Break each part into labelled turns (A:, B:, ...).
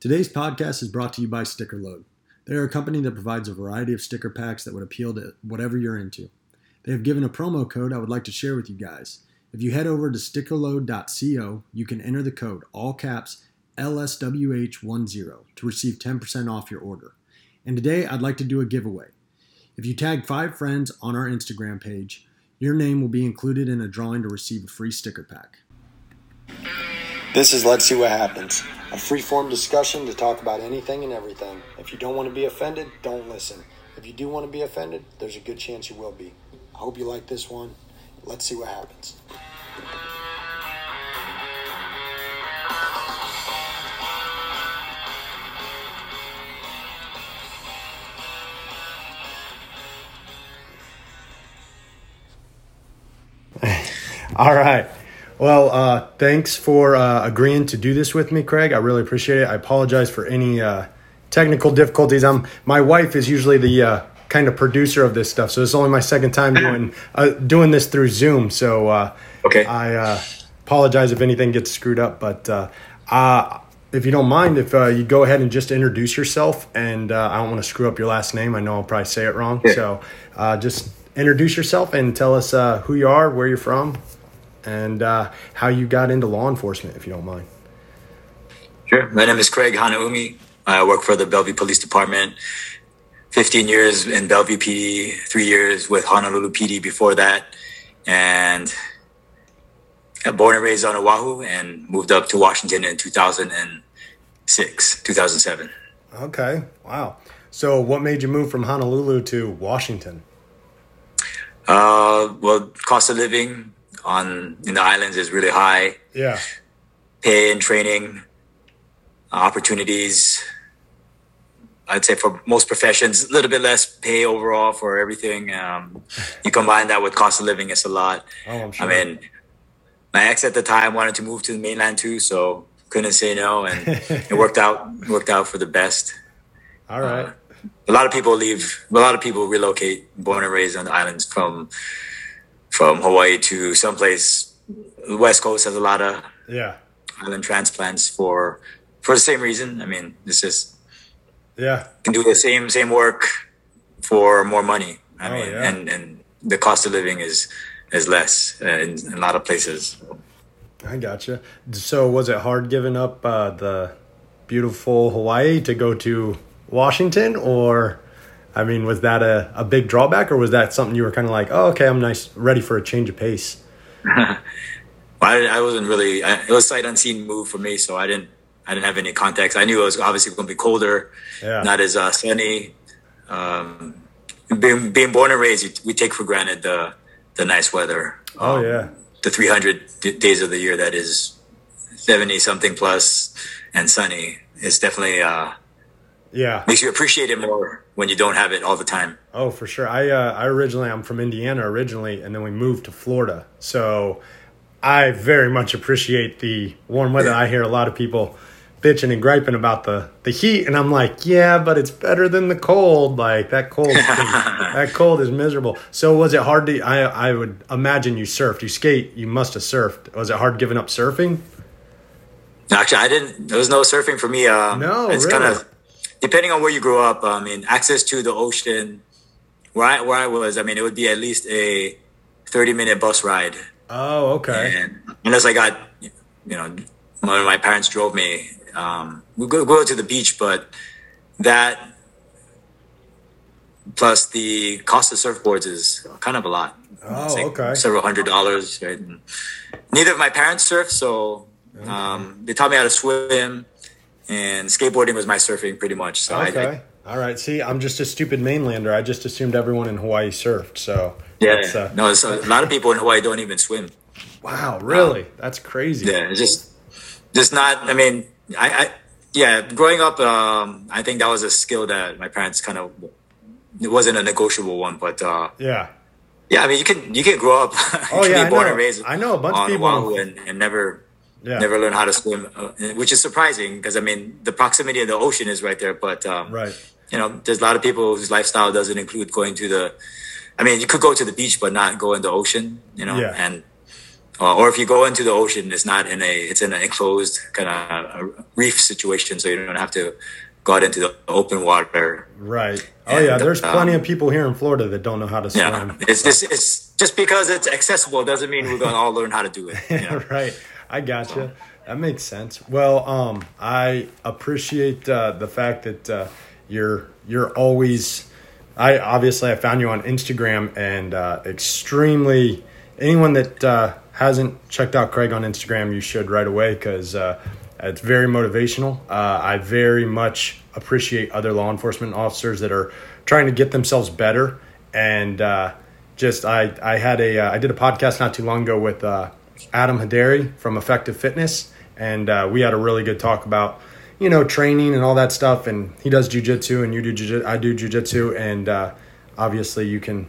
A: Today's podcast is brought to you by Stickerload. They are a company that provides a variety of sticker packs that would appeal to whatever you're into. They have given a promo code I would like to share with you guys. If you head over to stickerload.co, you can enter the code all caps LSWH10 to receive 10% off your order. And today I'd like to do a giveaway. If you tag five friends on our Instagram page, your name will be included in a drawing to receive a free sticker pack. This is Let's See What Happens, a free form discussion to talk about anything and everything. If you don't want to be offended, don't listen. If you do want to be offended, there's a good chance you will be. I hope you like this one. Let's see what happens. All right. Well, uh, thanks for uh, agreeing to do this with me, Craig. I really appreciate it. I apologize for any uh, technical difficulties. I'm my wife is usually the uh, kind of producer of this stuff, so it's only my second time doing uh, doing this through Zoom. So uh,
B: Okay.
A: I apologize if anything gets screwed up, but if you don't mind, if you go ahead and just introduce yourself, and I don't want to screw up your last name. I know I'll probably say it wrong,
B: Yeah.
A: so just introduce yourself and tell us who you are, where you're from, and uh, how you got into law enforcement, if you don't mind.
B: Sure. My name is Craig Hanaumi. I work for the Bellevue Police Department. 15 years in Bellevue PD, three years with Honolulu PD before that. And born and raised on Oahu and moved up to Washington in 2006, 2007.
A: Okay, wow. So, what made you move from Honolulu to Washington?
B: Uh, well, cost of living on in the islands is really high.
A: Yeah,
B: pay and training opportunities. I'd say for most professions, a little bit less pay overall for everything. Um, you combine that with cost of living, it's a lot.
A: Oh, I'm sure.
B: I mean, my ex at the time wanted to move to the mainland too, so couldn't say no, and it worked out. Worked out for the best.
A: all right.
B: Uh, a lot of people leave. A lot of people relocate, born and raised on the islands from from Hawaii to someplace. The West Coast has a lot of
A: yeah,
B: island transplants for for the same reason. I mean, it's just
A: yeah,
B: can do the same same work for more money. I
A: Oh,
B: mean,
A: yeah.
B: and and the cost of living is is less in, in a lot of places.
A: I gotcha. So, was it hard giving up uh, the beautiful Hawaii to go to Washington, or? I mean, was that a, a big drawback, or was that something you were kind of like, oh, okay, I'm nice, ready for a change of pace?
B: Well, I, I wasn't really. I, it was sight unseen move for me, so I didn't. I didn't have any context. I knew it was obviously going to be colder,
A: Yeah.
B: not as uh, sunny. Um, being being born and raised, we take for granted the the nice weather.
A: Oh
B: Um,
A: yeah,
B: the 300 d- days of the year that is 70 something plus and sunny It's definitely uh
A: yeah.
B: makes you appreciate it more when you don't have it all the time
A: Oh, for sure. I uh, I originally I'm from Indiana originally, and then we moved to Florida. So I very much appreciate the warm weather. I hear a lot of people bitching and griping about the the heat, and I'm like, yeah, but it's better than the cold. Like that cold, that cold is miserable. So was it hard to? I I would imagine you surfed, you skate, you must have surfed. Was it hard giving up surfing?
B: actually i didn't there was no surfing for me um
A: No,
B: it's
A: really?
B: kind of depending on where you grew up i mean access to the ocean where i where i was i mean it would be at least a 30 minute bus ride
A: Oh, okay.
B: and unless I got, you know, one of my parents drove me. Um, we go go to the beach, but that plus the cost of surfboards is kind of a lot.
A: Oh,
B: like
A: okay.
B: Several hundred dollars. Right? Neither of my parents surf, so um, they taught me how to swim, and skateboarding was my surfing pretty much. So I, I,
A: Okay. All right. See, I'm just a stupid mainlander. I just assumed everyone in Hawaii surfed. So
B: yeah,
A: uh,
B: no, it's, a lot of people in Hawaii don't even swim.
A: Wow, really? That's crazy.
B: Yeah, it's just just not. I mean, I, I yeah, growing up, um, I think that was a skill that my parents kind of. It wasn't a negotiable one, but uh,
A: Yeah.
B: yeah, I mean, you can you can grow up,
A: Oh, yeah, I
B: born
A: know.
B: and raised
A: I know a bunch of people-
B: Oahu and, and never
A: Yeah.
B: never learn how to swim, uh, which is surprising because I mean the proximity of the ocean is right there, but um,
A: Right.
B: you know, there's a lot of people whose lifestyle doesn't include going to the. I mean, you could go to the beach, but not go in the ocean. You know,
A: Yeah.
B: and Uh, or if you go into the ocean, it's not in a it's in an enclosed kind of reef situation, so you don't have to go out into the open water.
A: Right. Oh and, yeah, there's plenty um, of people here in Florida that don't know how to swim.
B: Yeah, it's just it's just because it's accessible doesn't mean we're going to all learn how to do it. You know?
A: right. I gotcha. That makes sense. Well, um, I appreciate uh, the fact that uh, you're you're always. I obviously I found you on Instagram and uh, extremely anyone that uh, hasn't checked out Craig on Instagram, you should right away because uh, it's very motivational. Uh, I very much appreciate other law enforcement officers that are trying to get themselves better. And just I I had a I did a podcast not too long ago with Adam Hadari from Effective Fitness, and uh, we had a really good talk about you know training and all that stuff. And he does jujitsu, and you do jiu I do jujitsu, and obviously you can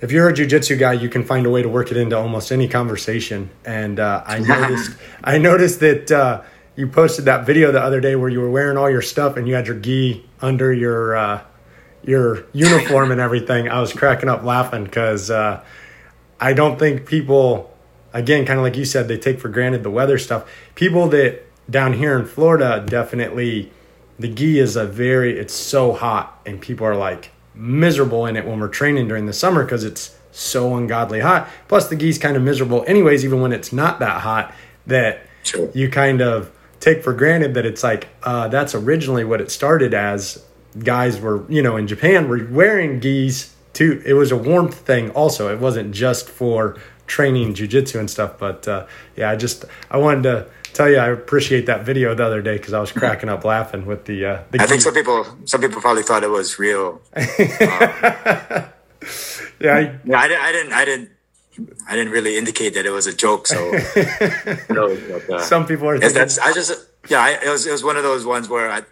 A: if you're a jujitsu guy, you can find a way to work it into almost any conversation. And uh, I noticed, I noticed that uh, you posted that video the other day where you were wearing all your stuff and you had your gi under your uh, your uniform and everything. I was cracking up laughing because uh, I don't think people, again, kind of like you said, they take for granted the weather stuff. People that down here in Florida definitely, the gi is a very, it's so hot, and people are like miserable in it when we're training during the summer because it's so ungodly hot. Plus, the gi's kind of miserable, anyways, even when it's not that hot, that sure. you kind of take for granted that it's like uh, that's originally what it started as. Guys were, you know, in Japan were wearing gis too. It was a warmth thing, also. It wasn't just for training jujitsu and stuff. But uh, yeah, I just I wanted to tell you I appreciate that video the other day because I was cracking up laughing with the. Uh, the
B: I think some people some people probably thought it was real. Um,
A: yeah, I,
B: yeah, I, didn't, I didn't, I didn't, I didn't really indicate that it was a joke. So,
A: no, but, uh, some people are.
B: Thinking, that's I just yeah, I, it was it was one of those ones where I,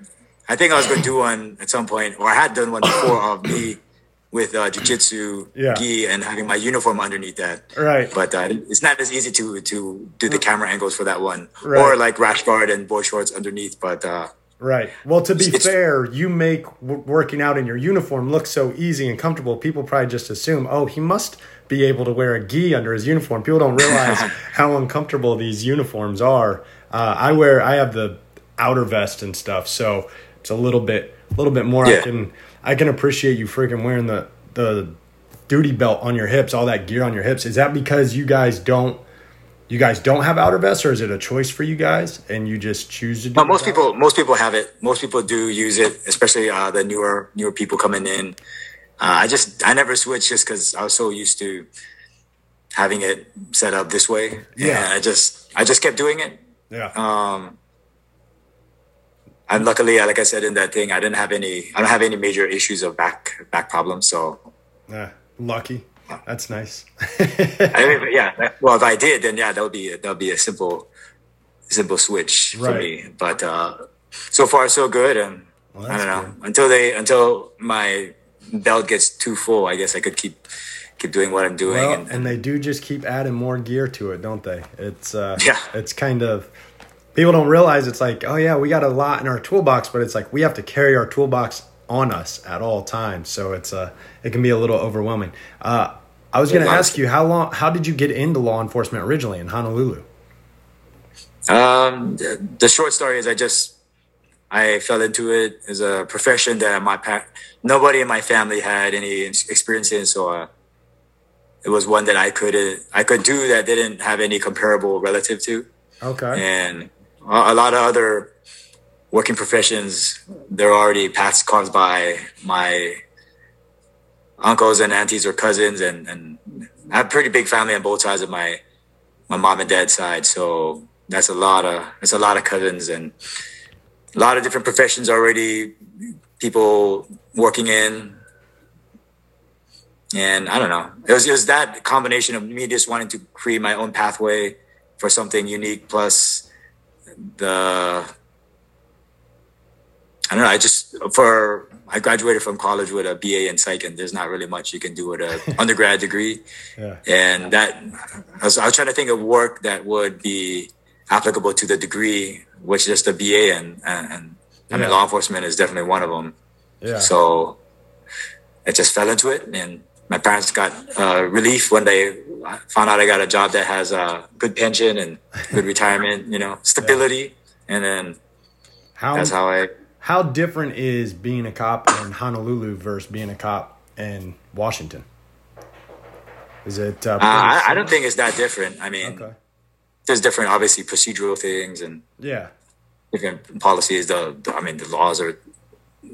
B: I think I was going to do one at some point, or I had done one before of me with uh, jujitsu yeah. gi and having my uniform underneath that.
A: Right.
B: But uh, it's not as easy to to do the camera angles for that one, right. or like rash guard and boy shorts underneath. But uh,
A: right. Well, to be fair, you make w- working out in your uniform look so easy and comfortable. People probably just assume, oh, he must be able to wear a gi under his uniform. People don't realize how uncomfortable these uniforms are. Uh, I wear, I have the outer vest and stuff, so it's a little bit, a little bit more. Yeah. I can I can appreciate you freaking wearing the the duty belt on your hips, all that gear on your hips. Is that because you guys don't you guys don't have outer vests, or is it a choice for you guys and you just choose to do?
B: No, most people most people have it. Most people do use it, especially uh, the newer newer people coming in. Uh, I just I never switched just because I was so used to having it set up this way. Yeah, and I just I just kept doing it.
A: Yeah.
B: Um, and luckily, like I said in that thing, I didn't have any. I don't have any major issues of back back problems. So,
A: yeah, lucky. That's nice.
B: I mean, yeah. Well, if I did, then yeah, that would be that would be a simple, simple switch right. for me. But uh, so far, so good. And well, I don't know good. until they until my belt gets too full. I guess I could keep keep doing what I'm doing.
A: Well, and, and, they do just keep adding more gear to it, don't they? It's uh, yeah. It's kind of people don't realize it's like, oh yeah, we got a lot in our toolbox, but it's like we have to carry our toolbox on us at all times. So it's uh, it can be a little overwhelming. Uh, I was going to ask you how long, how did you get into law enforcement originally in Honolulu?
B: Um, the short story is I just I fell into it as a profession that my pa- nobody in my family had any experience in, so uh, it was one that I could I could do that didn't have any comparable relative to.
A: Okay.
B: And a lot of other working professions, they're already passed caused by my uncles and aunties or cousins, and, and I have a pretty big family on both sides of my my mom and dad's side. So that's a lot of that's a lot of cousins and a lot of different professions already. People working in, and I don't know. It was it was that combination of me just wanting to create my own pathway for something unique, plus the I don't know. I just for I graduated from college with a BA in psych, and there's not really much you can do with an undergrad degree. Yeah. And that I was, I was trying to think of work that would be applicable to the degree, which is the BA, and and, and I mean law enforcement is definitely one of them. Yeah. So I just fell into it, and my parents got uh, relief when they found out I got a job that has a good pension and good retirement, you know, stability, yeah. and then how, that's how I.
A: How different is being a cop in Honolulu versus being a cop in Washington? Is it?
B: Uh, uh, I, I, don't think it's that different. I mean, okay. there's different, obviously, procedural things and
A: yeah,
B: different policies. The, the I mean, the laws are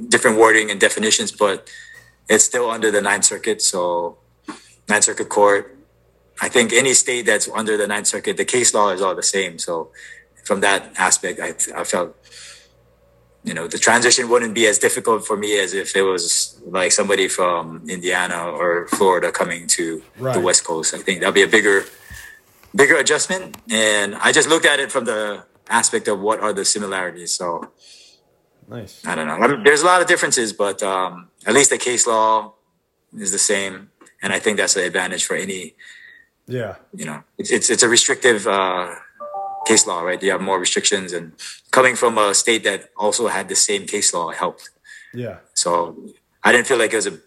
B: different wording and definitions, but it's still under the Ninth Circuit. So, Ninth Circuit Court. I think any state that's under the Ninth Circuit, the case law is all the same. So, from that aspect, I, I felt, you know, the transition wouldn't be as difficult for me as if it was like somebody from Indiana or Florida coming to right. the West Coast. I think that'd be a bigger, bigger adjustment. And I just looked at it from the aspect of what are the similarities. So,
A: Nice.
B: I don't know. There's a lot of differences, but um, at least the case law is the same, and I think that's an advantage for any.
A: Yeah.
B: You know, it's it's, it's a restrictive uh, case law, right? You have more restrictions, and coming from a state that also had the same case law helped.
A: Yeah.
B: So I didn't feel like it was a,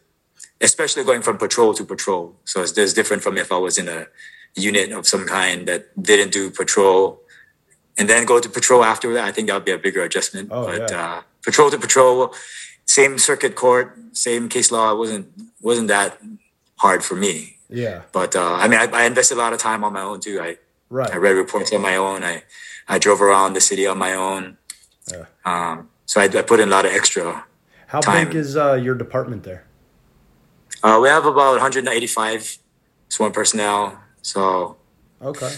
B: especially going from patrol to patrol. So it's, it's different from if I was in a unit of some kind that didn't do patrol and then go to patrol after that. I think that would be a bigger adjustment. Oh, but yeah. uh, patrol to patrol, same circuit court, same case law. It wasn't wasn't that hard for me.
A: Yeah.
B: But uh, I mean, I, I, invested a lot of time on my own too. I
A: right.
B: I read reports on my own. I I drove around the city on my own. Yeah. Um, so I, I put in a lot of extra.
A: How time. big is uh, your department there?
B: Uh, we have about 185 sworn personnel. So.
A: Okay.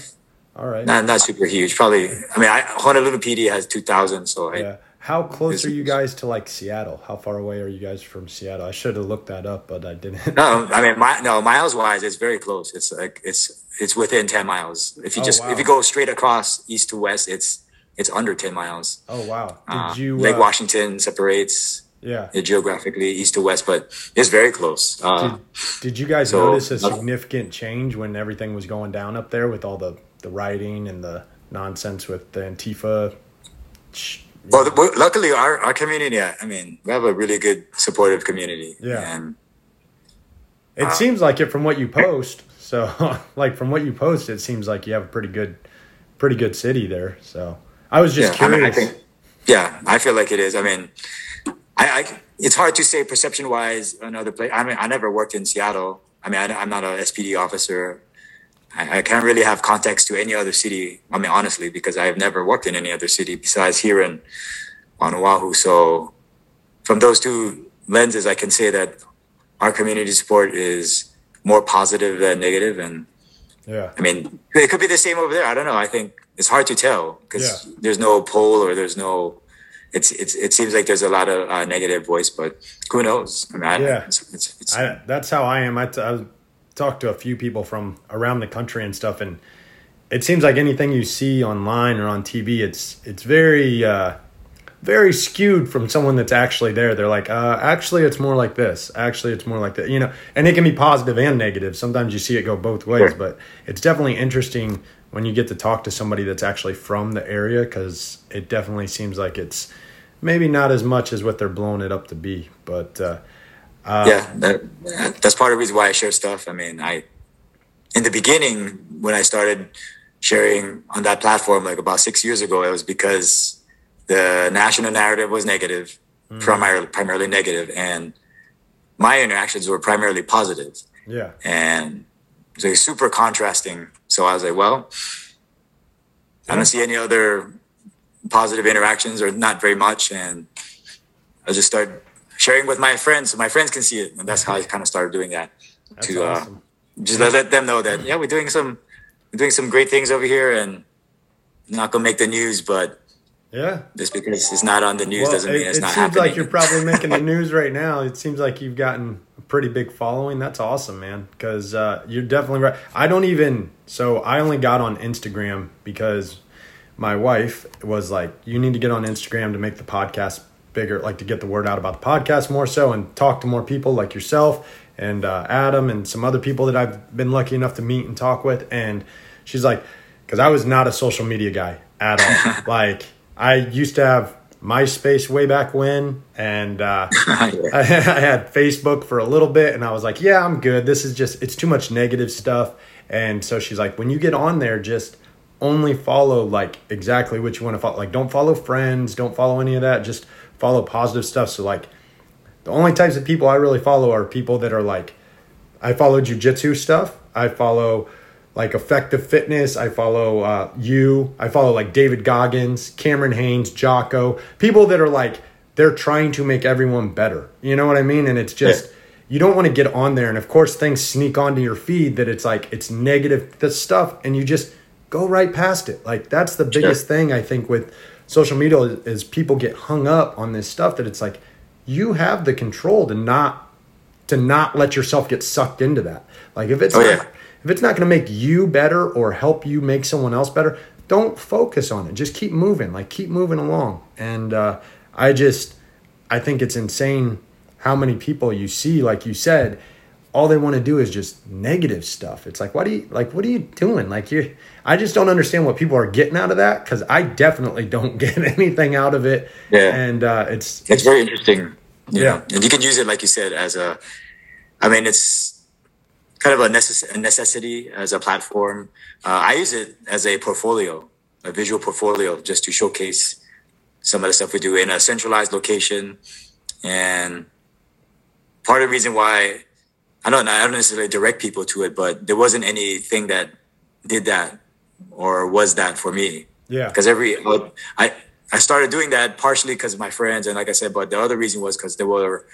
A: All right.
B: Not not super huge. Probably. I mean, I, Honolulu PD has 2,000. So I,
A: yeah. How close are you guys to like Seattle? How far away are you guys from Seattle? I should have looked that up, but I didn't.
B: No, I mean, my, no, miles wise, it's very close. It's like it's it's within ten miles. If you oh, just wow. if you go straight across east to west, it's it's under ten miles.
A: Oh wow!
B: Did you uh, Lake uh, Washington separates?
A: Yeah,
B: geographically east to west, but it's very close.
A: Uh, did, did, you guys so, notice a significant change when everything was going down up there with all the the rioting and the nonsense with the Antifa?
B: Well, the, luckily, our, our community, I mean, we have a really good supportive community.
A: Yeah. And, it uh, seems like it from what you post. So, like from what you post, it seems like you have a pretty good, pretty good city there. So, I was just yeah, curious. I, mean, I think,
B: yeah, I feel like it is. I mean, I, I it's hard to say perception wise another place. I mean, I never worked in Seattle. I mean, I, am not a SPD officer. I, I, can't really have context to any other city. I mean, honestly, because I have never worked in any other city besides here in on Oahu. So, from those two lenses, I can say that our community support is more positive than negative. And
A: yeah,
B: I mean, it could be the same over there. I don't know. I think it's hard to tell because yeah. there's no poll or there's no. It's, it's it seems like there's a lot of uh, negative voice, but who knows? I mean, I,
A: yeah, it's, it's, it's, I, that's how I am. I, t- I was talked to a few people from around the country and stuff, and it seems like anything you see online or on TV, it's it's very uh, very skewed from someone that's actually there. They're like, uh, actually, it's more like this. Actually, it's more like that. You know, and it can be positive and negative. Sometimes you see it go both ways, but it's definitely interesting when you get to talk to somebody that's actually from the area because it definitely seems like it's maybe not as much as what they're blowing it up to be, but. Uh,
B: uh, yeah, that, that's part of the reason why I share stuff. I mean, I in the beginning when I started sharing on that platform, like about six years ago, it was because the national narrative was negative, mm. primarily primarily negative, and my interactions were primarily positive.
A: Yeah,
B: and so super contrasting. So I was like, well, I don't see any other positive interactions or not very much, and I just started sharing with my friends so my friends can see it. And that's how I kind of started doing that that's to uh, awesome. uh, just let, let them know that, yeah, we're doing some, we're doing some great things over here and not going to make the news, but
A: yeah,
B: just because it's not on the news well, doesn't mean it's it not happening.
A: It seems like you're probably making the news right now. It seems like you've gotten a pretty big following. That's awesome, man. Because uh, you're definitely right. I don't even. So I only got on Instagram because my wife was like, "You need to get on Instagram to make the podcast bigger, like to get the word out about the podcast more so and talk to more people like yourself and uh, Adam and some other people that I've been lucky enough to meet and talk with. And she's like, because I was not a social media guy at all. like I used to have MySpace way back when, and uh, I, I had Facebook for a little bit, and I was like, yeah, I'm good. This is just it's too much negative stuff. And so she's like, when you get on there, just only follow like exactly what you want to follow. Like, don't follow friends, don't follow any of that. Just follow positive stuff. So like, the only types of people I really follow are people that are like, I follow jujitsu stuff. I follow like effective fitness. I follow uh, you. I follow like David Goggins, Cameron Hanes, Jocko, people that are like they're trying to make everyone better. You know what I mean? And it's just yeah. you don't want to get on there. And of course, things sneak onto your feed that it's like it's negative stuff, and you just go right past it. Like that's the biggest sure. thing I think with social media is, people get hung up on this stuff that it's like you have the control to not to not let yourself get sucked into that. Like if it's oh, yeah if it's not going to make you better or help you make someone else better, don't focus on it. Just keep moving, like keep moving along. And uh, I just, I think it's insane how many people you see, like you said, all they want to do is just negative stuff. It's like, what are you like? What are you doing? Like you, I just don't understand what people are getting out of that because I definitely don't get anything out of it.
B: Yeah,
A: and uh, it's
B: it's very interesting. Yeah, and you can use it like you said as a. I mean, it's kind of a, necess- a necessity as a platform. Uh, I use it as a portfolio, a visual portfolio, just to showcase some of the stuff we do in a centralized location. And part of the reason why I don't I don't necessarily direct people to it, but there wasn't anything that did that or was that for me.
A: Yeah.
B: Because every I I started doing that partially because of my friends, and like I said, but the other reason was because there were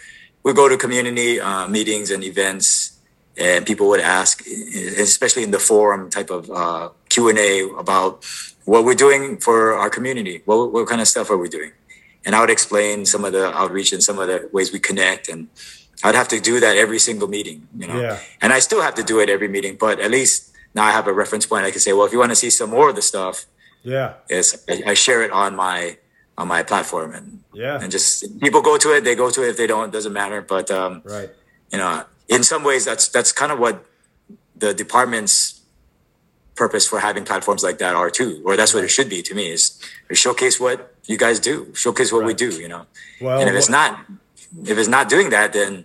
B: we go to community uh, meetings and events and people would ask, especially in the forum type of uh, Q and A about what we're doing for our community. What, what kind of stuff are we doing? And I would explain some of the outreach and some of the ways we connect. And I'd have to do that every single meeting, you know.
A: Yeah.
B: And I still have to do it every meeting, but at least now I have a reference point. I can say, well, if you want to see some more of the stuff,
A: yeah,
B: I, I share it on my on my platform and
A: yeah,
B: and just people go to it. They go to it. If they don't, it doesn't matter. But um,
A: right,
B: you know, in some ways that's that's kind of what the department's purpose for having platforms like that are too or that's what it should be to me is to showcase what you guys do showcase what right. we do you know well, and if it's not if it's not doing that then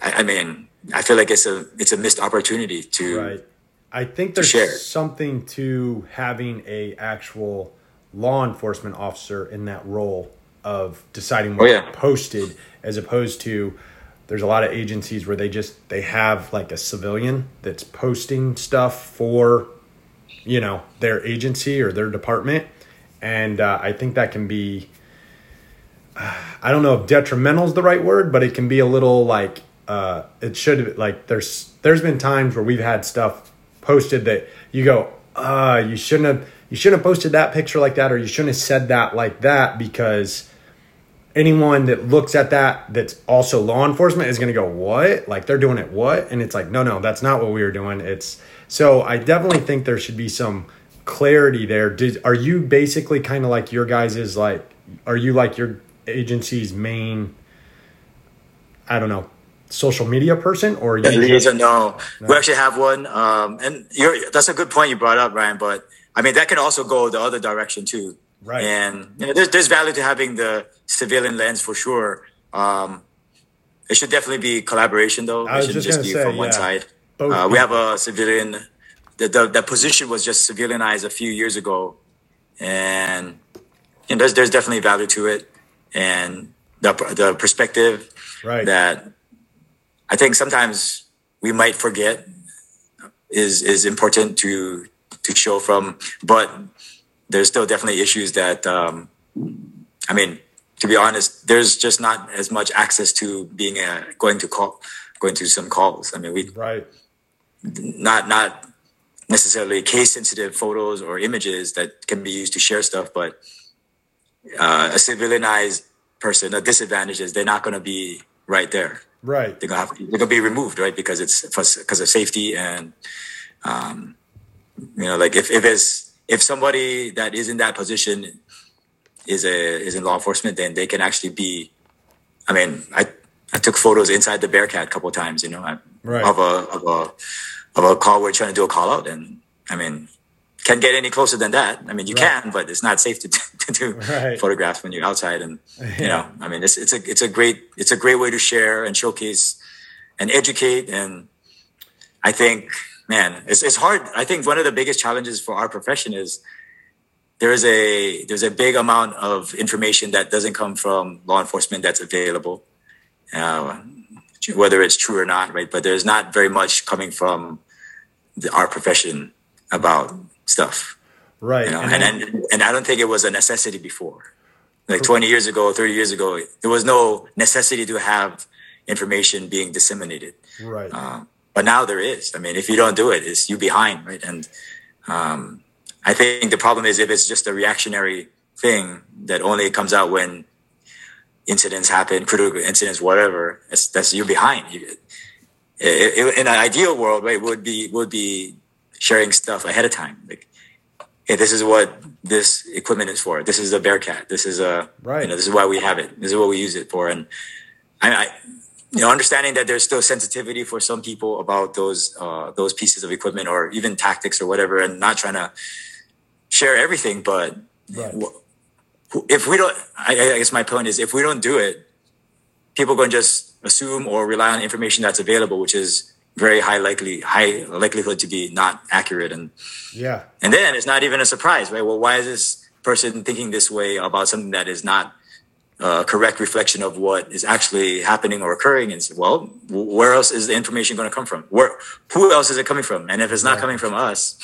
B: I, I, mean i feel like it's a it's a missed opportunity to
A: right. I think there's something to having a actual law enforcement officer in that role of deciding what's oh, yeah. posted as opposed to there's a lot of agencies where they just they have like a civilian that's posting stuff for you know their agency or their department. And uh, i think that can be uh, i don't know if detrimental is the right word but it can be a little like uh, it should like there's there's been times where we've had stuff posted that you go uh you shouldn't have you shouldn't have posted that picture like that or you shouldn't have said that like that because anyone that looks at that that's also law enforcement is going to go what? Like they're doing it what? And it's like no no that's not what we were doing. It's so i definitely think there should be some clarity there. Did, are you basically kind of like your guys is like are you like your agency's main i don't know social media person or
B: you no. no we actually have one um and you're that's a good point you brought up ryan but i mean that can also go the other direction too
A: Right.
B: And you know, there's there's value to having the civilian lens for sure. Um, it should definitely be collaboration though.
A: I
B: it shouldn't
A: just,
B: just be
A: say,
B: from one
A: yeah.
B: side. Uh, we have a civilian. The, the the position was just civilianized a few years ago, and you know, there's there's definitely value to it, and the the perspective
A: right.
B: that I think sometimes we might forget is is important to to show from, but there's still definitely issues that um, I mean, to be honest, there's just not as much access to being a, going to call going to some calls. I mean, we
A: right
B: not not necessarily case sensitive photos or images that can be used to share stuff, but uh, a civilianized person, a disadvantage is they're not going to be right there.
A: Right.
B: They're gonna have they're gonna be removed, right? Because it's because of safety and um, you know, like if if it's if somebody that is in that position is a is in law enforcement, then they can actually be. I mean, I I took photos inside the Bearcat a couple of times, you know,
A: right.
B: of a of a of a call we're trying to do a call out, and I mean, can't get any closer than that. I mean, you right. can, but it's not safe to, to do right. photographs when you're outside. And yeah. you know, I mean, it's it's a it's a great it's a great way to share and showcase and educate. And I think, man, it's it's hard. I think one of the biggest challenges for our profession is there's a there's a big amount of information that doesn't come from law enforcement that's available, uh, whether it's true or not, right? But there's not very much coming from the, our profession about stuff,
A: right?
B: You know? and and, and I don't think it was a necessity before. Like 20 years ago, 30 years ago, there was no necessity to have information being disseminated.
A: Right.
B: Um, but now there is. I mean, if you don't do it, it's you behind, right? And um, I think the problem is if it's just a reactionary thing that only comes out when incidents happen, critical incidents, whatever. That's, that's you're behind. You, it, it, in an ideal world, right, would be would be sharing stuff ahead of time. Like, hey, this is what this equipment is for. This is a Bearcat. This is a right. You know, this is why we have it. This is what we use it for. And I, I you know, understanding that there's still sensitivity for some people about those uh, those pieces of equipment or even tactics or whatever, and not trying to share everything, but right. if we don't, I, I, guess my point is if we don't do it, people going to just assume or rely on information that's available, which is very high likely high likelihood to be not accurate and
A: yeah
B: and then it's not even a surprise right well why is this person thinking this way about something that is not uh, a correct reflection of what is actually happening or occurring and say, well where else is the information going to come from where who else is it coming from and if it's not coming from us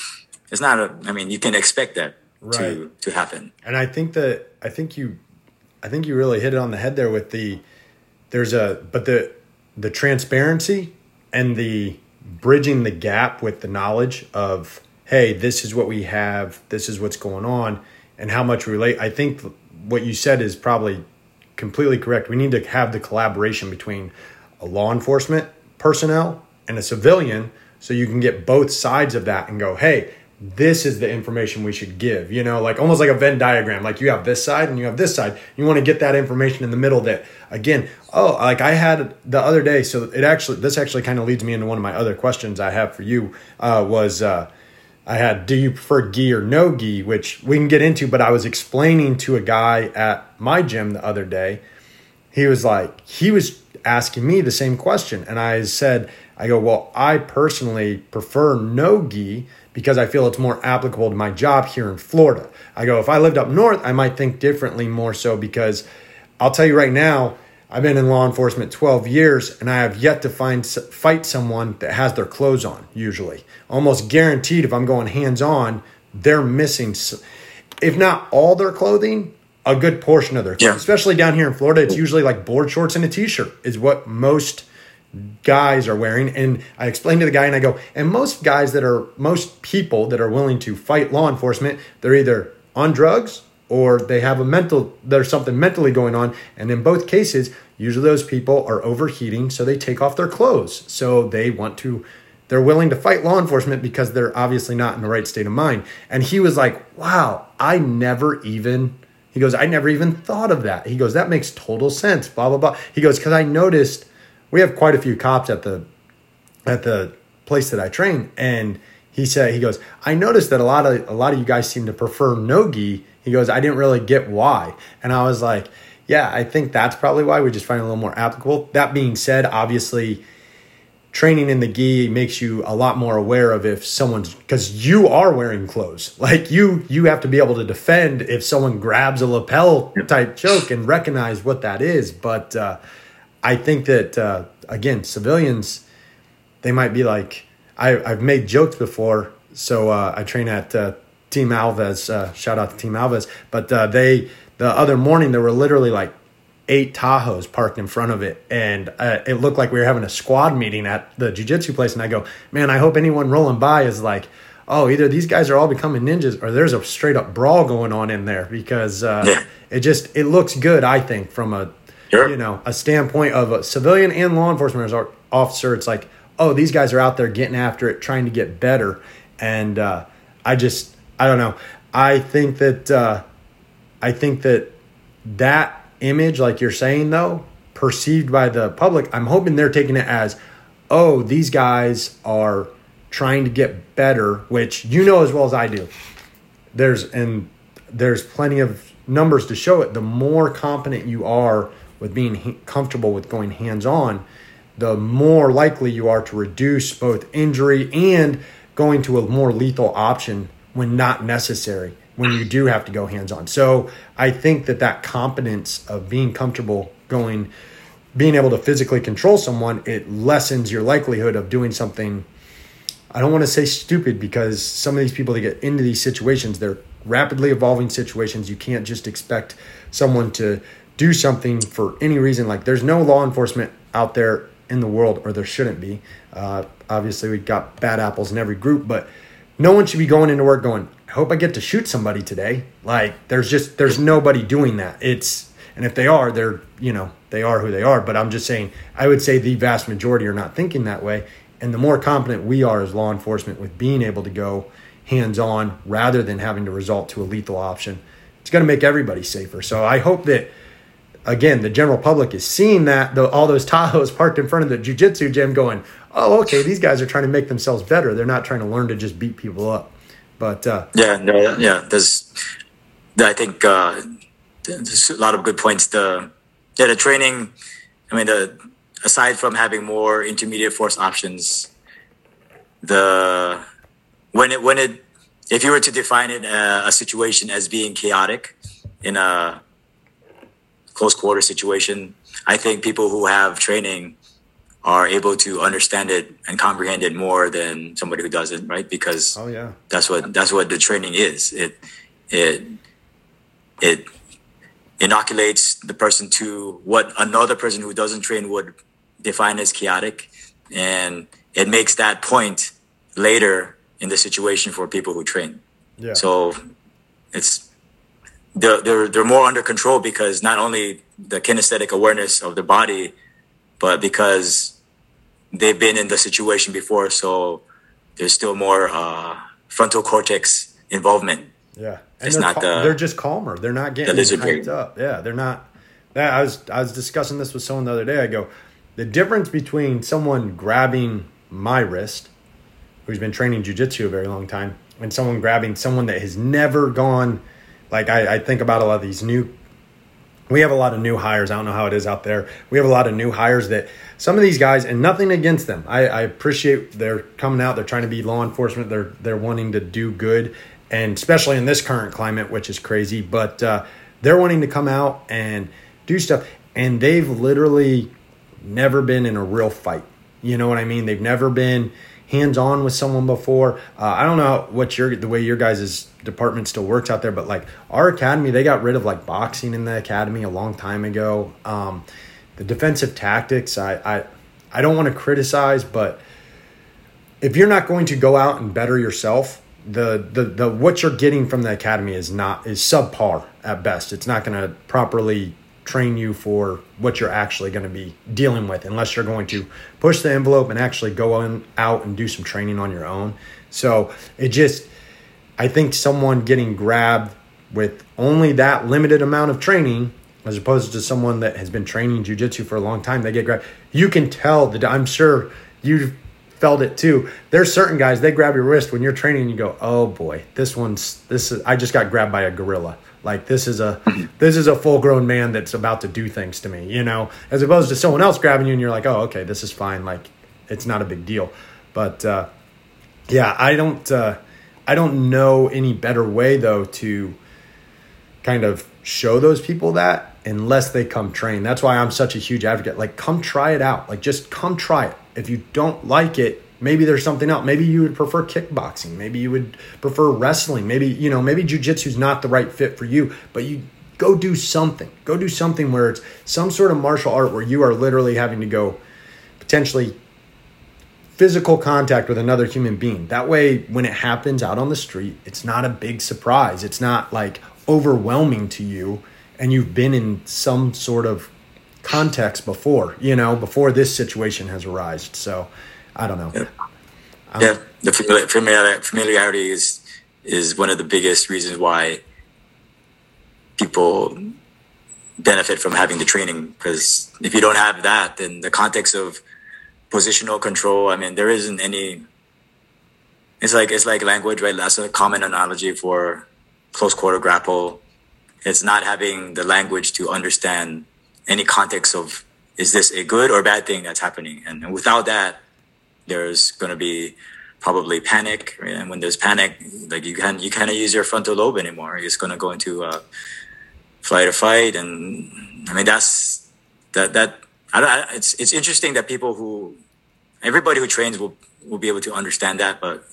B: it's not a. I mean, you can expect that right. to to happen.
A: And I think that I think you, I think you really hit it on the head there with the. There's a but the the transparency and the bridging the gap with the knowledge of hey this is what we have this is what's going on and how much relate i think what you said is probably completely correct. We need to have the collaboration between a law enforcement personnel and a civilian so you can get both sides of that and go hey this is the information we should give you know like almost like a venn diagram. Like you have this side and you have this side. You want to get that information in the middle that again oh like i had the other day so it actually this actually kind of leads me into one of my other questions i have for you uh, was uh, i had do you prefer gi or no gi? Which we can get into but i was explaining to a guy at my gym the other day. He was like he was asking me the same question. And i said i go well i personally prefer no gi because I feel it's more applicable to my job here in Florida. I go, if I lived up north, I might think differently more so because I'll tell you right now, I've been in law enforcement 12 years and I have yet to find fight someone that has their clothes on usually. Almost guaranteed if I'm going hands on, they're missing if not all their clothing, a good portion of their clothes. Yeah. Especially down here in Florida, it's usually like board shorts and a t-shirt is what most guys are wearing. And I explained to the guy, and I go, and most guys that are, most people that are willing to fight law enforcement, they're either on drugs or they have a mental, there's something mentally going on. And in both cases, usually those people are overheating, so they take off their clothes. So they want to, they're willing to fight law enforcement because they're obviously not in the right state of mind. And he was like, wow, I never even. He goes, I never even thought of that. He goes, that makes total sense, blah, blah, blah. He goes, because I noticed we have quite a few cops at the at the place that I train, and he said he goes, I noticed that a lot of a lot of you guys seem to prefer no gi. He goes, I didn't really get why, and I was like, yeah, I think that's probably why we just find it a little more applicable. That being said, obviously. Training in the gi makes you a lot more aware of if someone's because you are wearing clothes. Like you, you have to be able to defend if someone grabs a lapel type choke and recognize what that is. But uh, I think that uh, again, civilians, they might be like I, have made jokes before. So uh, I train at uh, Team Alves. Uh, shout out to Team Alves. But uh, they the other morning there were literally like eight Tahoes parked in front of it, and uh, it looked like we were having a squad meeting at the jiu-jitsu place. And I go, man, I hope anyone rolling by is like. Oh, either these guys are all becoming ninjas, or there's a straight up brawl going on in there because yeah. it just it looks good. I think from a
B: Sure.
A: You know, a standpoint of a civilian and law enforcement officer, it's like, oh, these guys are out there getting after it, trying to get better. And uh, I just, I don't know. I think that, uh, I think that that image, like you're saying though, perceived by the public, I'm hoping they're taking it as, oh, these guys are trying to get better, which you know as well as I do. There's and there's plenty of numbers to show it. The more competent you are with being comfortable with going hands on, the more likely you are to reduce both injury and going to a more lethal option when not necessary when you do have to go hands on. So I think that that competence of being comfortable going, being able to physically control someone, it lessens your likelihood of doing something. I don't want to say stupid because some of these people that get into these situations, they're rapidly evolving situations. You can't just expect someone to do something for any reason. Like there's no law enforcement out there in the world, or there shouldn't be. Uh, obviously, we've got bad apples in every group, but no one should be going into work going, I hope I get to shoot somebody today. Like there's just there's nobody doing that. It's and if they are, they're you know they are who they are. But I'm just saying, I would say the vast majority are not thinking that way. And the more competent we are as law enforcement with being able to go hands on rather than having to resort to a lethal option, it's going to make everybody safer. So I hope that again the general public is seeing that the, all those Tahoes parked in front of the jujitsu gym going, oh okay, these guys are trying to make themselves better. They're not trying to learn to just beat people up. But uh,
B: yeah, no, yeah, there's, I think uh, there's a lot of good points. The yeah, the training. I mean, the aside from having more intermediate force options, the when it when it if you were to define it uh, a situation as being chaotic in a close quarter situation, I think people who have training are able to understand it and comprehend it more than somebody who doesn't, right? Because
A: oh yeah,
B: that's what that's what the training is. It it it inoculates the person to what another person who doesn't train would define as chaotic, and it makes that point later in the situation for people who train. Yeah. So it's they're, they're they're more under control because not only the kinesthetic awareness of the body but because they've been in the situation before, so there's still more uh, frontal cortex involvement.
A: Yeah, and it's they're not cal- the, they're just calmer. They're not getting the hyped up. Yeah, they're not. I was I was discussing this with someone the other day. I go, the difference between someone grabbing my wrist, who's been training jujitsu a very long time, and someone grabbing someone that has never gone. Like I, I think about a lot of these new we have a lot of new hires. I don't know how it is out there. We have a lot of new hires that some of these guys, and nothing against them. I, I appreciate they're coming out. They're trying to be law enforcement. They're they're wanting to do good, and especially in this current climate, which is crazy. But uh, they're wanting to come out and do stuff, and they've literally never been in a real fight. You know what I mean? They've never been hands on with someone before. Uh, I don't know what your the way your guys' department still works out there, but like our academy, they got rid of like boxing in the academy a long time ago. Um, the defensive tactics, I, I I don't want to criticize, but if you're not going to go out and better yourself, the the the what you're getting from the academy is not is subpar at best. It's not going to properly train you for what you're actually going to be dealing with unless you're going to push the envelope and actually go on out and do some training on your own. So it just, I think someone getting grabbed with only that limited amount of training, as opposed to someone that has been training jujitsu for a long time, they get grabbed. You can tell that I'm sure you've felt it too. There's certain guys they grab your wrist when you're training. You go, oh boy, this one's this is. I just got grabbed by a gorilla. Like this is a this is a full grown man that's about to do things to me, you know, as opposed to someone else grabbing you and you're like, oh, okay, this is fine. Like it's not a big deal. But uh, yeah, I don't uh, I don't know any better way though to kind of show those people that unless they come train. That's why I'm such a huge advocate. Like come try it out. Like just come try it. If you don't like it, Maybe there's something else. Maybe you would prefer kickboxing. Maybe you would prefer wrestling. Maybe, you know, maybe jujitsu's not the right fit for you, but you go do something. Go do something where it's some sort of martial art where you are literally having to go potentially physical contact with another human being. That way, when it happens out on the street, it's not a big surprise. It's not like overwhelming to you, and you've been in some sort of context before, you know, before this situation has arisen. So, I don't know.
B: Yeah, um, yeah. the familiarity, familiarity is is one of the biggest reasons why people benefit from having the training because if you don't have that then the context of positional control i mean there isn't any it's like it's like language, right? That's a common analogy for close quarter grapple. It's not having the language to understand any context of is this a good or bad thing that's happening, and without that, there's going to be probably panic, and when there's panic, like you can you can't use your frontal lobe anymore. It's going to go into uh, flight or fight, and I mean that's that that I, I, it's it's interesting that people who everybody who trains will will be able to understand that, but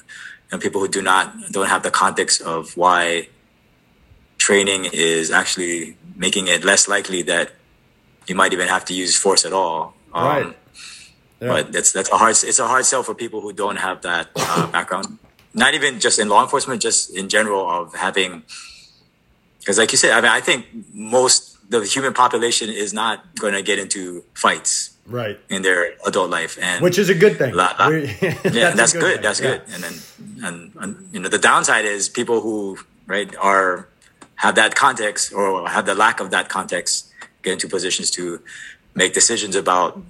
B: you know, people who do not don't have the context of why training is actually making it less likely that you might even have to use force at all. Um, right. Yeah. But that's that's a hard it's a hard sell for people who don't have that uh, background. Not even just in law enforcement, just in general of having. Because, like you said, I mean, I think most the human population is not going to get into fights
A: right
B: in their adult life and
A: which is a good thing
B: la, la, yeah that's, that's good, good that's yeah. good and then and, and, you know the downside is people who right are have that context or have the lack of that context get into positions to make decisions about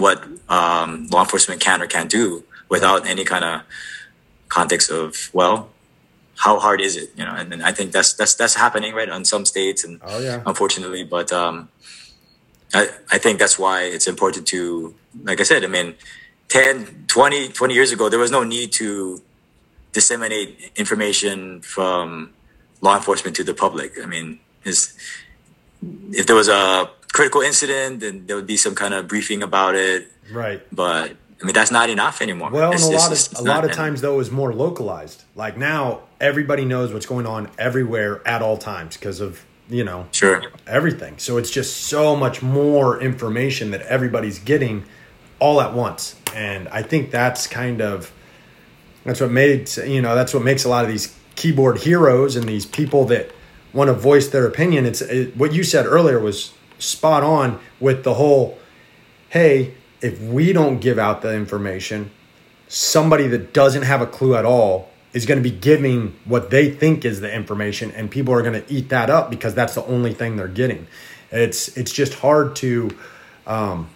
B: what um, law enforcement can or can't do without any kind of context of well how hard is it you know and, and, i think that's that's that's happening right on some states and
A: oh, yeah.
B: unfortunately but um, I, I think that's why it's important to like i said i mean 10 20 20 years ago there was no need to disseminate information from law enforcement to the public i mean is if there was a critical incident, then there would be some kind of briefing about it.
A: Right.
B: But I mean, that's not enough anymore.
A: Well,
B: it's,
A: and a lot of a lot of times though is more localized. Like now, everybody knows what's going on everywhere at all times because of you know
B: sure
A: everything. So it's just so much more information that everybody's getting all at once, and I think that's kind of that's what made you know that's what makes a lot of these keyboard heroes and these people that want to voice their opinion. It's it, what you said earlier was spot on with the whole hey, if we don't give out the information, somebody that doesn't have a clue at all is going to be giving what they think is the information and people are going to eat that up because that's the only thing they're getting. It's it's just hard to um,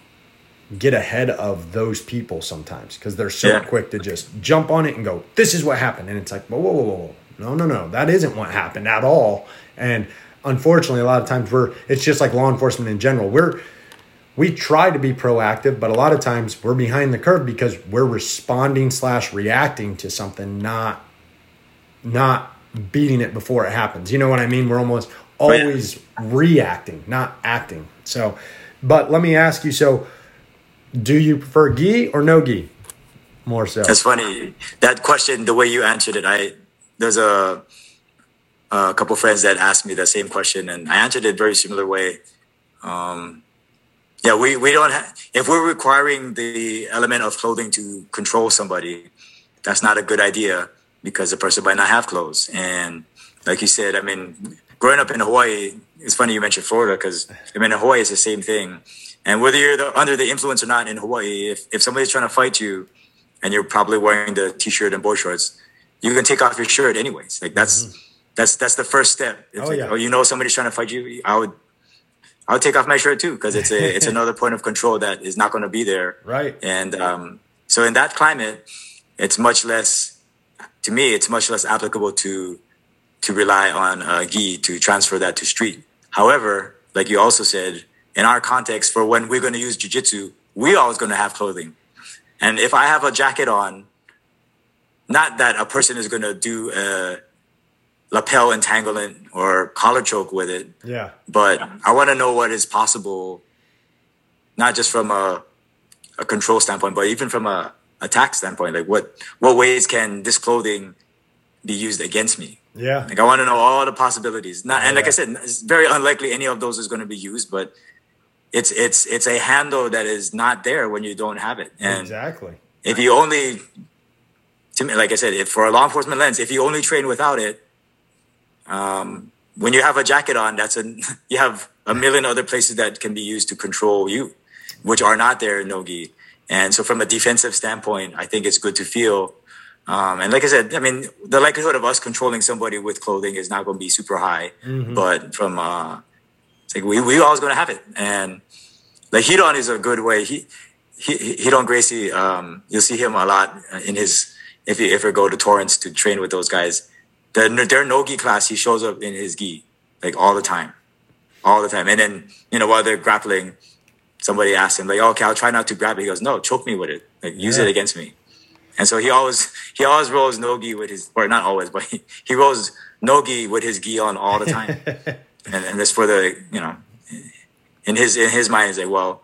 A: get ahead of those people sometimes because they're so yeah. quick to just jump on it and go, "This is what happened," and it's like, whoa, whoa, whoa, whoa, no, no, no, that isn't what happened at all. And unfortunately, a lot of times we're it's just like law enforcement in general. We're we try to be proactive, but a lot of times we're behind the curve because we're responding slash reacting to something, not not beating it before it happens. You know what I mean? We're almost oh, always reacting, not acting. So, but let me ask you: so, do you prefer gi or no gi? More so.
B: It's funny that question. The way you answered it, I there's a a couple friends that asked me the same question, and I answered it very similar way. Um, yeah, we, we don't have, if we're requiring the element of clothing to control somebody, that's not a good idea because the person might not have clothes. And like you said, I mean, growing up in Hawaii, it's funny you mentioned Florida because I mean, Hawaii, it's the same thing. And whether you're the, under the influence or not in Hawaii, if, if somebody's trying to fight you and you're probably wearing the t-shirt and boy shorts, you can take off your shirt anyways. Like that's, mm-hmm that's that's the first step. It's oh, like, yeah. oh, you know somebody's trying to fight you. I would I would take off my shirt too because it's a it's another point of control that is not going to be there.
A: Right.
B: And um, so in that climate, it's much less. To me, it's much less applicable to to rely on uh, gi to transfer that to street. However, like you also said, in our context, for when we're going to use jujitsu, we always going to have clothing. And if I have a jacket on, not that a person is going to do a lapel entanglement or collar choke with it.
A: Yeah.
B: But I want to know what is possible, not just from a, a control standpoint, but even from a attack standpoint. Like what what ways can this clothing be used against me?
A: Yeah.
B: Like I want to know all the possibilities. Not, and yeah. like I said, it's very unlikely any of those is going to be used, but it's it's it's a handle that is not there when you don't have it. And
A: exactly.
B: If you only to me, like I said, if for a law enforcement lens, if you only train without it, um, when you have a jacket on, that's a you have a million other places that can be used to control you, which are not there in Nogi. And so, from a defensive standpoint, I think it's good to feel. Um, and like I said, I mean, the likelihood of us controlling somebody with clothing is not going to be super high. Mm-hmm. But from uh, it's like we we always going to have it. And like Ryron is a good way. He he Ryron Gracie, um, you'll see him a lot in his if you ever go to Torrance to train with those guys, the, their no gi class, he shows up in his gi like all the time, all the time. And then you know while they're grappling, somebody asks him like, oh, "Okay, I'll try not to grab it." He goes, "No, choke me with it. Like use yeah. it against me." And so he always he always rolls no gi with his or not always, but he, he rolls no gi with his gi on all the time. and and this for the you know in his in his mind is like well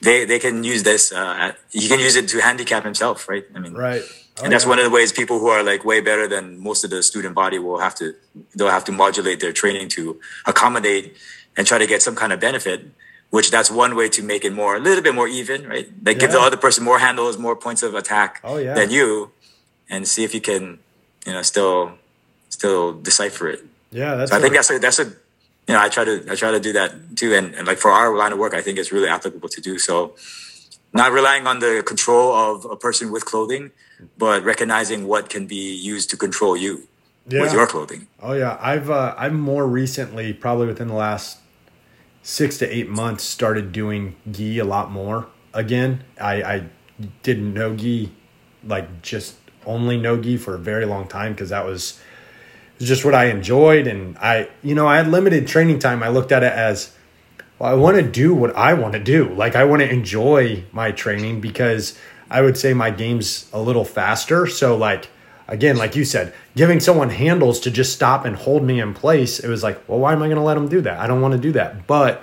B: they they can use this uh, he can use it to handicap himself right
A: I mean right
B: oh, and that's one of the ways people who are like way better than most of the student body will have to they'll have to modulate their training to accommodate and try to get some kind of benefit which that's one way to make it more a little bit more even right? Like yeah. give the other person more handles more points of attack oh, yeah. than you and see if you can you know still still decipher it.
A: Yeah that's
B: so i think that's a that's a you know i try to i try to do that too. And, and like for our line of work i think it's really applicable to do so. Not relying on the control of a person with clothing but recognizing what can be used to control you yeah. with your clothing
A: oh yeah i've uh, i've more recently probably within the last six to eight months started doing gi a lot more again. I, I did no gi, like just only no gi for a very long time because that was, was just what I enjoyed. And I, you know, I had limited training time. I looked at it as, well, I want to do what I want to do. Like I want to enjoy my training because I would say my game's a little faster. So like again, like you said, giving someone handles to just stop and hold me in place, it was like, well, why am I going to let them do that? I don't want to do that. But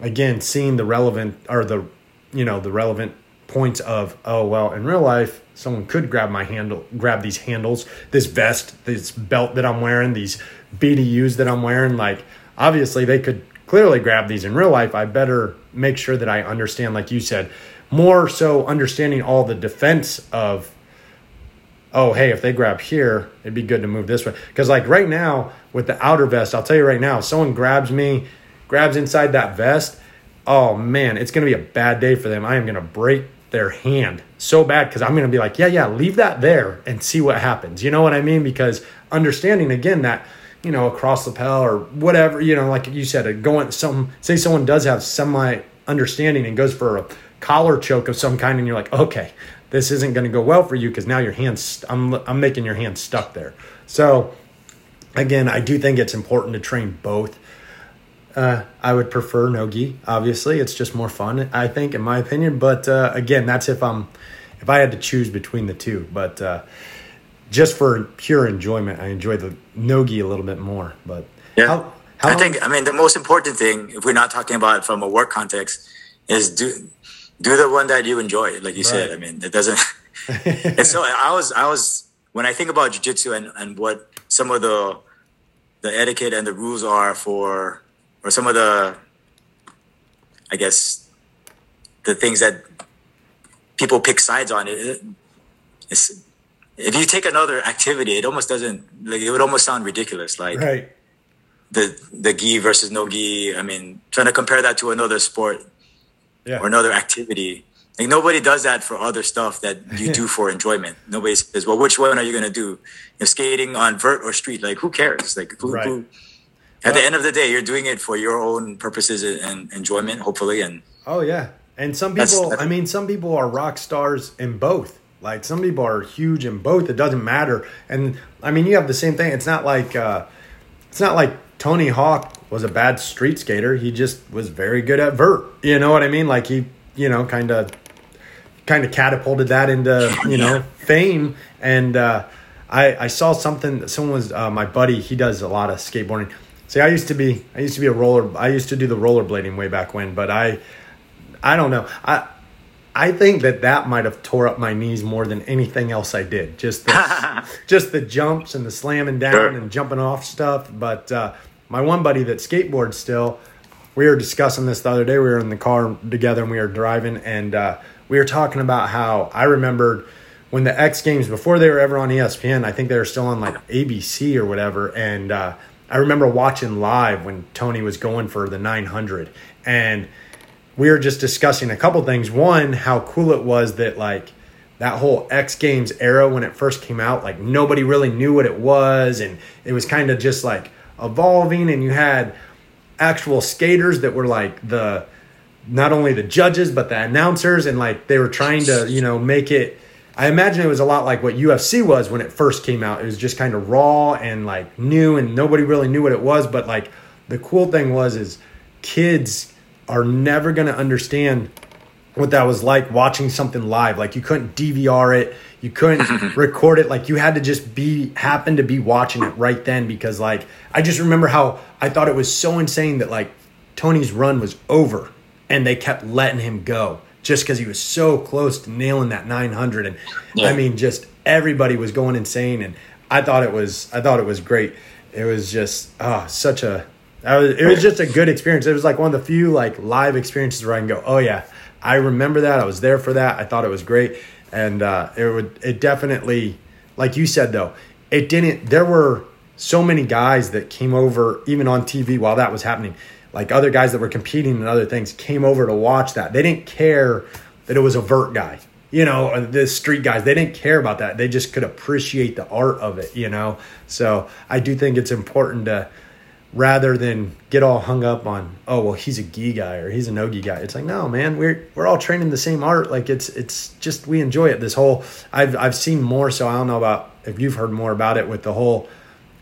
A: again, seeing the relevant or the, you know, the relevant points of, oh, well, in real life, someone could grab my handle, grab these handles, this vest, this belt that I'm wearing, these BDUs that I'm wearing. Like, obviously, they could clearly grab these in real life. I better make sure that I understand, like you said, more so understanding all the defense of oh, hey, if they grab here, it'd be good to move this way. Because, like, right now, with the outer vest, I'll tell you right now, someone grabs me, grabs inside that vest, oh, man, it's to be a bad day for them. I am to break their hand so bad because I'm to be like, yeah, yeah, leave that there and see what happens. You know what I mean? Because understanding, again, that, you know, across lapel or whatever, you know, like you said, uh, going some, say someone does have semi understanding and goes for a collar choke of some kind, and you're like, okay, this isn't going to go well for you because now your hands I'm I'm making your hands stuck there. So again, I do think it's important to train both. Uh, I would prefer nogi. Obviously, it's just more fun. I think, in my opinion. But uh, again, that's if I'm if I had to choose between the two. But uh, just for pure enjoyment, I enjoy the nogi a little bit more. But
B: yeah, how, how I think I mean the most important thing, if we're not talking about it from a work context, is do do the one that you enjoy. Like you right. said, I mean, it doesn't. and so I was, I was when I think about jujitsu and and what some of the the etiquette and the rules are for, or some of the, I guess, the things that people pick sides on it. It's, if you take another activity, it almost doesn't like it would almost sound ridiculous. Like
A: right.
B: the the gi versus no gi. I mean, trying to compare that to another sport yeah. or another activity. Like nobody does that for other stuff that you do for enjoyment. Nobody says, "Well, which one are you going to do? You're skating on vert or street? Like, who cares? Like, who, right. who, at well, the end of the day, you're doing it for your own purposes and enjoyment, hopefully. And
A: oh yeah, and some people, I mean, some people are rock stars in both. Like some people are huge in both. It doesn't matter. And I mean, you have the same thing. It's not like uh, it's not like Tony Hawk was a bad street skater. He just was very good at vert. You know what I mean? Like he, you know, kind of kind of catapulted that into you know fame. And uh, I I saw something. Someone was uh, my buddy. He does a lot of skateboarding. See, I used to be I used to be a roller. I used to do the rollerblading way back when, but I I don't know. I I think that that might have tore up my knees more than anything else I did. Just the, just the jumps and the slamming down and jumping off stuff. But uh, my one buddy that skateboards still, we were discussing this the other day. We were in the car together and we were driving, and uh, we were talking about how I remembered when the X Games before they were ever on ESPN. I think they were still on like ABC or whatever, and uh, I remember watching live when Tony was going for the 900, and we were just discussing a couple things. One, how cool it was that like that whole X Games era when it first came out, like nobody really knew what it was, and it was kind of just like evolving and you had actual skaters that were like the not only the judges but the announcers and like they were trying to you know make it I imagine it was a lot like what UFC was when it first came out. It was just kind of raw and like new, and nobody really knew what it was. But like the cool thing was, is kids are never going to understand what that was like watching something live. Like you couldn't DVR it, you couldn't record it. Like you had to just be happen to be watching it right then because like I just remember how I thought it was so insane that like Tony's run was over and they kept letting him go just because he was so close to nailing that 900 and yeah. i mean just everybody was going insane and i thought it was i thought it was great. It was just oh such a was, it was just a good experience. It was like one of the few like live experiences where i can go oh yeah i remember that. I was there for that. I thought it was great and uh, it would it definitely like you said though it didn't there were so many guys that came over even on tv while that was happening like other guys that were competing and other things came over to watch that. They didn't care that it was a vert guy, you know, the street guys. They didn't care about that. They just could appreciate the art of it, you know. So I do think it's important to rather than get all hung up on oh well he's a gi guy or he's a nogi guy it's like no man we're we're all training the same art like it's it's just we enjoy it this whole i've i've seen more so i don't know about if you've heard more about it with the whole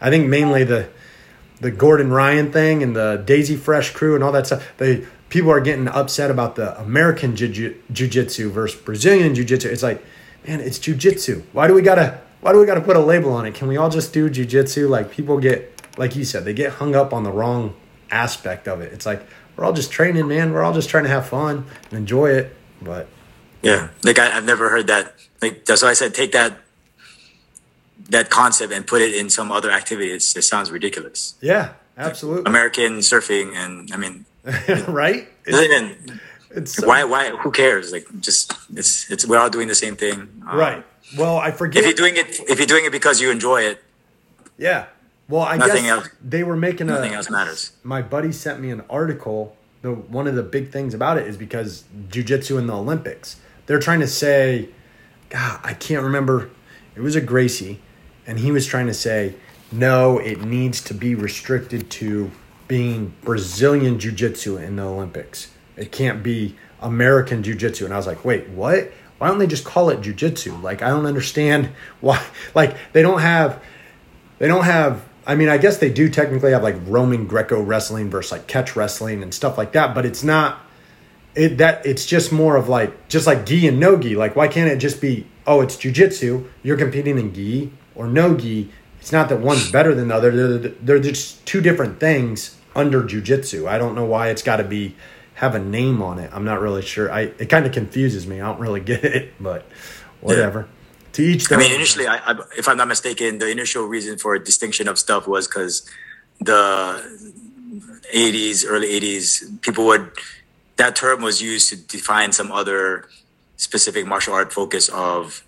A: i think mainly the the Gordon Ryan thing and the Daisy Fresh crew and all that stuff. They people are getting upset about the American jiu-jitsu versus Brazilian jiu-jitsu. It's like, man, it's jiu-jitsu. Why do we gotta why do we gotta put a label on it? Can we all just do jiu-jitsu? Like people get like you said, they get hung up on the wrong aspect of it. It's like we're all just training, man. We're all just trying to have fun and enjoy it. But
B: yeah, like I, have never heard that. Like that's why I said take that that concept and put it in some other activity, it's, it sounds ridiculous.
A: Yeah, absolutely.
B: Like American surfing, and I mean,
A: right?
B: It's, it's so, why? Why? Who cares? Like, just it's it's we're all doing the same thing,
A: um, right? Well, I forget
B: if you're doing it if you're doing it because you enjoy it.
A: Yeah. Well, I nothing guess else, they were making a
B: nothing a, else matters.
A: My buddy sent me an article. The one of the big things about it is because jujitsu in the Olympics. They're trying to say, God, I can't remember. It was a Gracie and he was trying to say, no, it needs to be restricted to being Brazilian Jiu Jitsu in the Olympics. It can't be American Jiu Jitsu. And I was like, wait, what? Why don't they just call it Jiu Jitsu? Like, I don't understand why. Like, they don't have, they don't have, I mean, I guess they do technically have like Roman Greco wrestling versus like catch wrestling and stuff like that, but it's not, it that it's just more of like just like gi and no gi. Like, why can't it just be oh, it's jujitsu? You're competing in gi or no gi, it's not that one's better than the other. They're, they're just two different things under jujitsu. I don't know why it's got to be have a name on it. I'm not really sure. I it kind of confuses me. I don't really get it, but whatever. Yeah. To each.
B: I mean, initially, I, I, if I'm not mistaken, the initial reason for distinction of stuff was because the 80s, early 80s, people would that term was used to define some other specific martial art focus of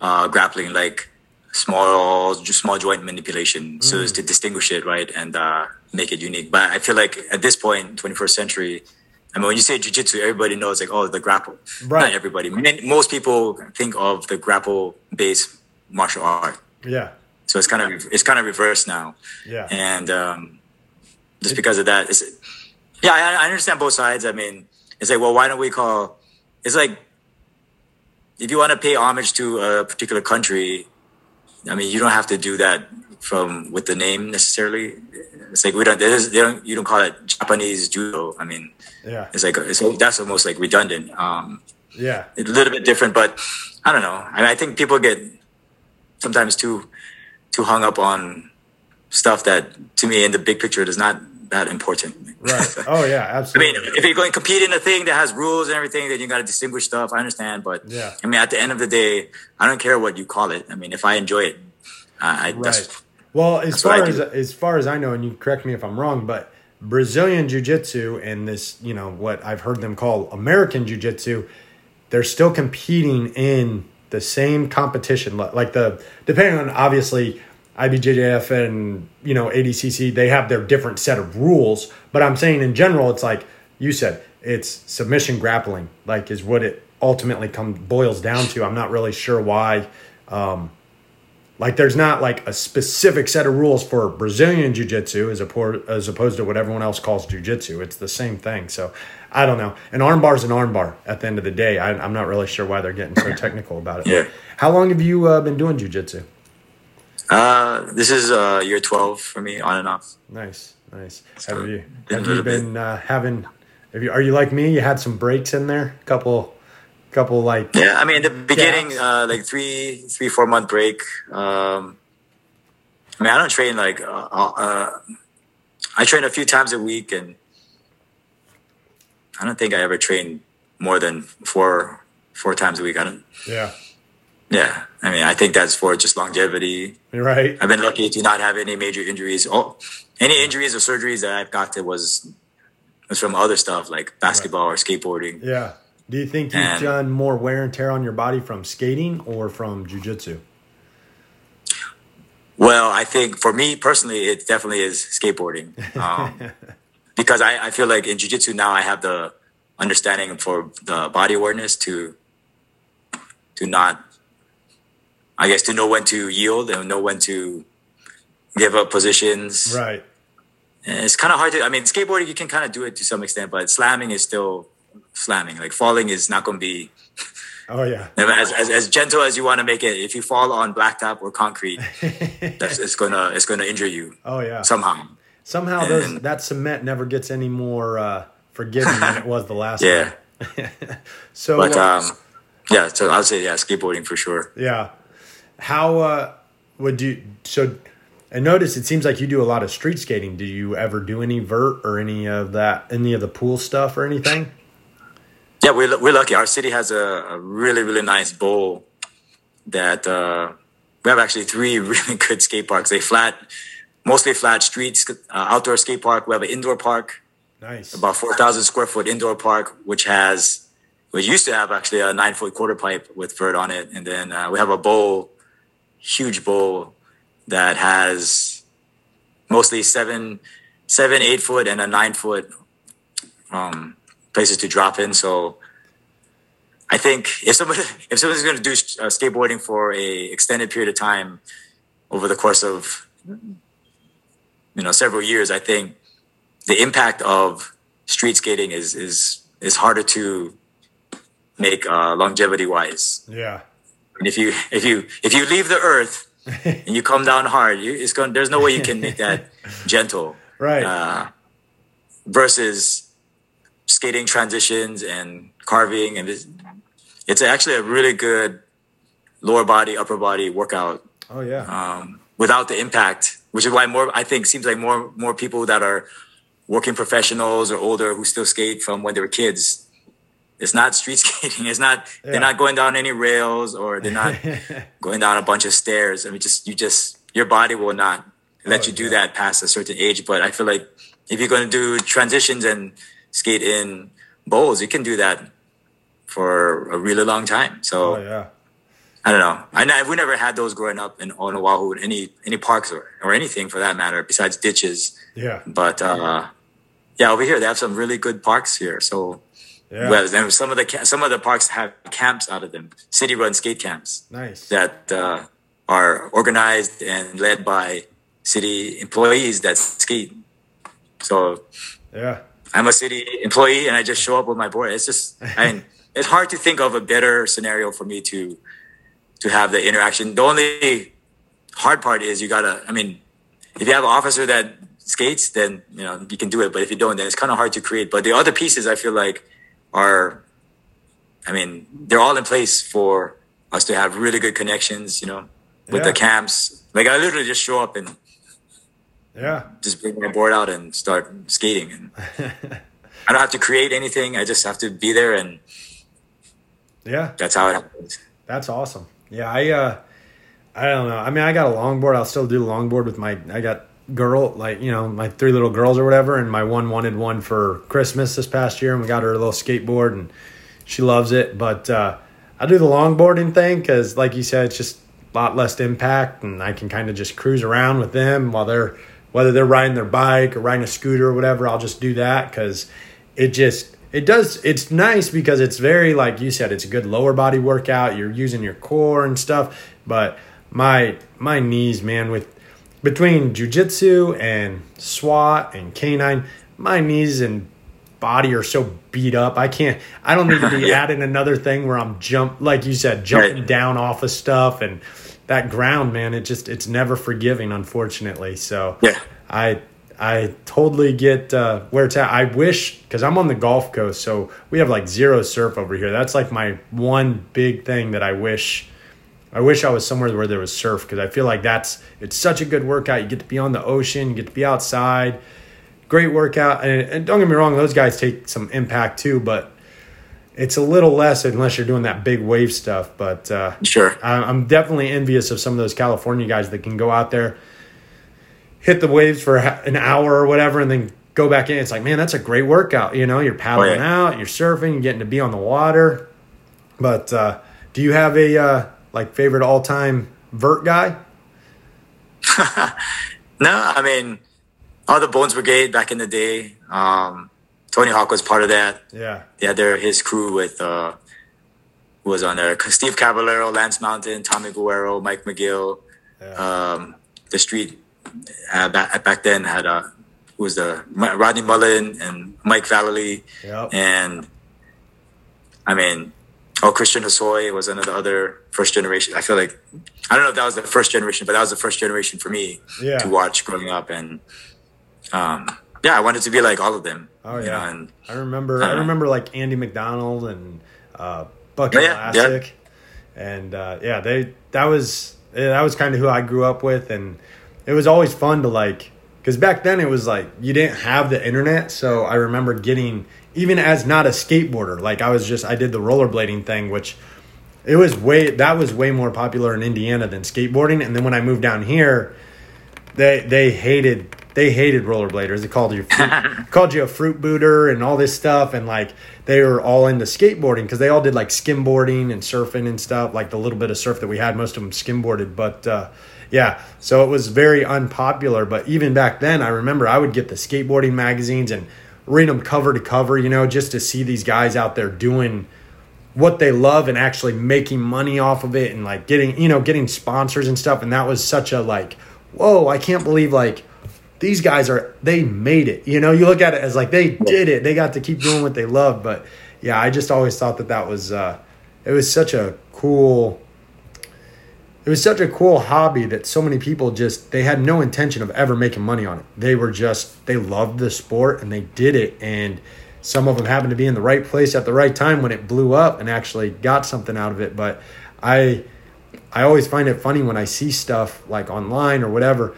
B: uh, grappling, like small small joint manipulation mm. so as to distinguish it right and uh, make it unique but i feel like at this point 21st century i mean when you say jiu-jitsu everybody knows like oh the grapple. Right. not everybody most people think of the grapple based martial art.
A: Yeah.
B: So it's kind of it's kind of reversed now.
A: Yeah.
B: And um, just because of that it's, yeah I, I understand both sides. I mean it's like well why don't we call it's like if you want to pay homage to a particular country I mean, you don't have to do that from with the name necessarily. It's like we don't. They don't. You don't call it Japanese judo. I mean,
A: yeah.
B: It's like it's, that's almost like redundant. Um,
A: yeah.
B: It's a little bit different, but I don't know. I mean, I think people get sometimes too too hung up on stuff that, to me, in the big picture, does not that important.
A: Right. Oh yeah, absolutely.
B: I mean, if you're going to compete in a thing that has rules and everything, then you got to distinguish stuff. I understand, but
A: yeah.
B: I mean, at the end of the day, I don't care what you call it. I mean, if I enjoy it, I,
A: right. well, as far as as far as I know, and you correct me if I'm wrong, but Brazilian Jiu Jitsu and this, you know, what I've heard them call American Jiu Jitsu, they're still competing in the same competition. Like the depending on obviously IBJJF and you know ADCC, they have their different set of rules. But I'm saying in general, it's like you said, it's submission grappling, like is what it ultimately comes boils down to. I'm not really sure why, um, like there's not like a specific set of rules for Brazilian jiu-jitsu as, oppo- as opposed to what everyone else calls jiu-jitsu. It's the same thing. So I don't know. An armbar is an armbar at the end of the day. I, am not really sure why they're getting so technical about it.
B: Yeah.
A: How long have you uh, been doing jiu-jitsu?
B: Uh, this is uh, year 12 for me on and off.
A: Nice. Nice. So have you, have you been uh, having, have you, are you like me? You had some breaks in there, a couple, couple like
B: yeah i mean the beginning uh like three three four month break um i mean i don't train like uh, uh i train a few times a week and i don't think i ever train more than four four times a week i don't
A: yeah
B: yeah i mean i think that's for just longevity
A: right
B: i've been lucky to not have any major injuries oh any injuries or surgeries that i've got to was was from other stuff like basketball right. or skateboarding
A: yeah do you think you've and, done more wear and tear on your body from skating or from jujitsu?
B: Well, I think for me personally, it definitely is skateboarding. Um, because I, I feel like in jujitsu now I have the understanding for the body awareness to to not I guess to know when to yield and know when to give up positions.
A: Right.
B: And it's kind of hard to I mean skateboarding you can kind of do it to some extent, but slamming is still slamming. Like falling is not going to be.
A: Oh yeah.
B: As, as, as gentle as you want to make it, if you fall on blacktop or concrete, that's it's gonna it's gonna injure you.
A: Oh yeah.
B: Somehow.
A: Somehow and, those that cement never gets any more uh, forgiving than it was the last
B: yeah.
A: time. so.
B: But uh, um, yeah, so I'll say yeah, skateboarding for sure.
A: Yeah. How uh, would you so? I notice it seems like you do a lot of street skating. Do you ever do any vert or any of that, any of the pool stuff or anything?
B: Yeah, we're we're lucky. Our city has a, a really really nice bowl that uh, we have actually three really good skate parks. They flat, mostly flat streets, uh, outdoor skate park. We have an indoor park.
A: Nice.
B: About four thousand square foot indoor park, which has we used to have actually a nine foot quarter pipe with vert on it, and then uh, we have a bowl, huge bowl that has mostly seven, seven, eight foot and a nine foot um, places to drop in. So I think if somebody if someone's going to do uh, skateboarding for a extended period of time over the course of you know several years, I think the impact of street skating is is is harder to make uh, longevity wise.
A: Yeah.
B: And if you if you if you leave the earth and you come down hard, you, it's going. There's no way you can make that gentle.
A: Right.
B: Uh, versus skating transitions and carving and this, it's actually a really good lower body upper body workout
A: oh yeah
B: um, without the impact which is why more i think seems like more more people that are working professionals or older who still skate from when they were kids it's not street skating it's not yeah. they're not going down any rails or they're not going down a bunch of stairs i mean just you just your body will not let oh, you do yeah. that past a certain age but i feel like if you're going to do transitions and skate in bowls, you can do that for a really long time. So
A: oh, yeah.
B: I don't know. I know we never had those growing up in on Oahu, any any parks or, or anything for that matter, besides ditches.
A: Yeah.
B: But uh, yeah, over here they have some really good parks here. So yeah. well, some of the some of the parks have camps out of them, city run skate camps.
A: Nice.
B: That uh, are organized and led by city employees that skate. So
A: yeah,
B: I'm a city employee and I just show up with my board. It's just, I mean, it's hard to think of a better scenario for me to to have the interaction. The only hard part is you gotta. I mean, if you have an officer that skates, then you know you can do it. But if you don't, then it's kind of hard to create. But the other pieces, I feel like, are, I mean, they're all in place for us to have really good connections. You know, with yeah. the camps. Like I literally just show up and
A: yeah.
B: Just bring my board out and start skating. And I don't have to create anything. I just have to be there and
A: yeah,
B: that's how it happens.
A: That's awesome. Yeah. I, uh, I don't know. I mean, I got a longboard. I'll still do longboard with my, I got girl, like, you know, my three little girls or whatever. And my one wanted one for Christmas this past year. And we got her a little skateboard and she loves it. But, uh, I do the longboarding thing because, like you said, it's just a lot less impact and I can kind of just cruise around with them while they're whether they're riding their bike or riding a scooter or whatever, I'll just do that because it just it does it's nice because it's very like you said it's a good lower body workout you're using your core and stuff but my my knees, man, with between jujitsu and SWAT and canine, my knees and body are so beat up. I can't. I don't need to be yeah. adding another thing where I'm jump, like you said, jumping right. down off of stuff and that ground, man. It just it's never forgiving, unfortunately. So
B: yeah,
A: I I totally get uh, where it's at. I wish because I'm on the Gulf Coast, so we have like zero surf over here. That's like my one big thing that I wish. I wish I was somewhere where there was surf because I feel like that's it's such a good workout. You get to be on the ocean, you get to be outside. Great workout, and, and don't get me wrong, those guys take some impact too, but it's a little less unless you're doing that big wave stuff. But uh,
B: sure,
A: I'm definitely envious of some of those California guys that can go out there hit the waves for an hour or whatever and then go back in. It's like, man, that's a great workout. You know, you're paddling oh, yeah. out, you're surfing, you're getting to be on the water. But uh, do you have a uh, like favorite all time vert guy?
B: no, I mean, all the Bones Brigade back in the day. Um, Tony Hawk was part of that.
A: Yeah,
B: yeah, they're his crew with uh, was on there. Steve Caballero, Lance Mountain, Tommy Guerrero, Mike McGill, yeah. um, the Street uh, back back then had a uh, was the Rodney Mullen and Mike Vallely,
A: yep.
B: and I mean, oh Christian Hosoi was another other first generation. I feel like I don't know if that was the first generation, but that was the first generation for me
A: yeah.
B: to watch growing up, and um, yeah, I wanted to be like all of them.
A: Oh yeah, know, and, I remember. Uh, I remember like Andy Macdonald and uh, Bucky oh, yeah, yeah. and uh, yeah, they that was that was kind of who I grew up with, and it was always fun to like because back then it was like you didn't have the internet so i remember getting even as not a skateboarder like i was just i did the rollerblading thing which it was way that was way more popular in indiana than skateboarding. And then when i moved down here they they hated they hated rollerbladers. They called you fruit, called you a fruit booter and all this stuff. And like they were all into skateboarding because they all did like skimboarding and surfing and stuff like the little bit of surf that we had. Most of them skimboarded but uh yeah, so it was very unpopular. But even back then, I remember I would get the skateboarding magazines and read them cover to cover, you know, just to see these guys out there doing what they love and actually making money off of it and like getting, you know, getting sponsors and stuff. And that was such a like, whoa, I can't believe like these guys are, they made it. You know, you look at it as like they did it, they got to keep doing what they love. But yeah, I just always thought that that was, uh, it was such a cool it was such a cool hobby that so many people just they had no intention of ever making money on it. They were just they loved the sport and they did it and some of them happened to be in the right place at the right time when it blew up and actually got something out of it, but I I always find it funny when I see stuff like online or whatever,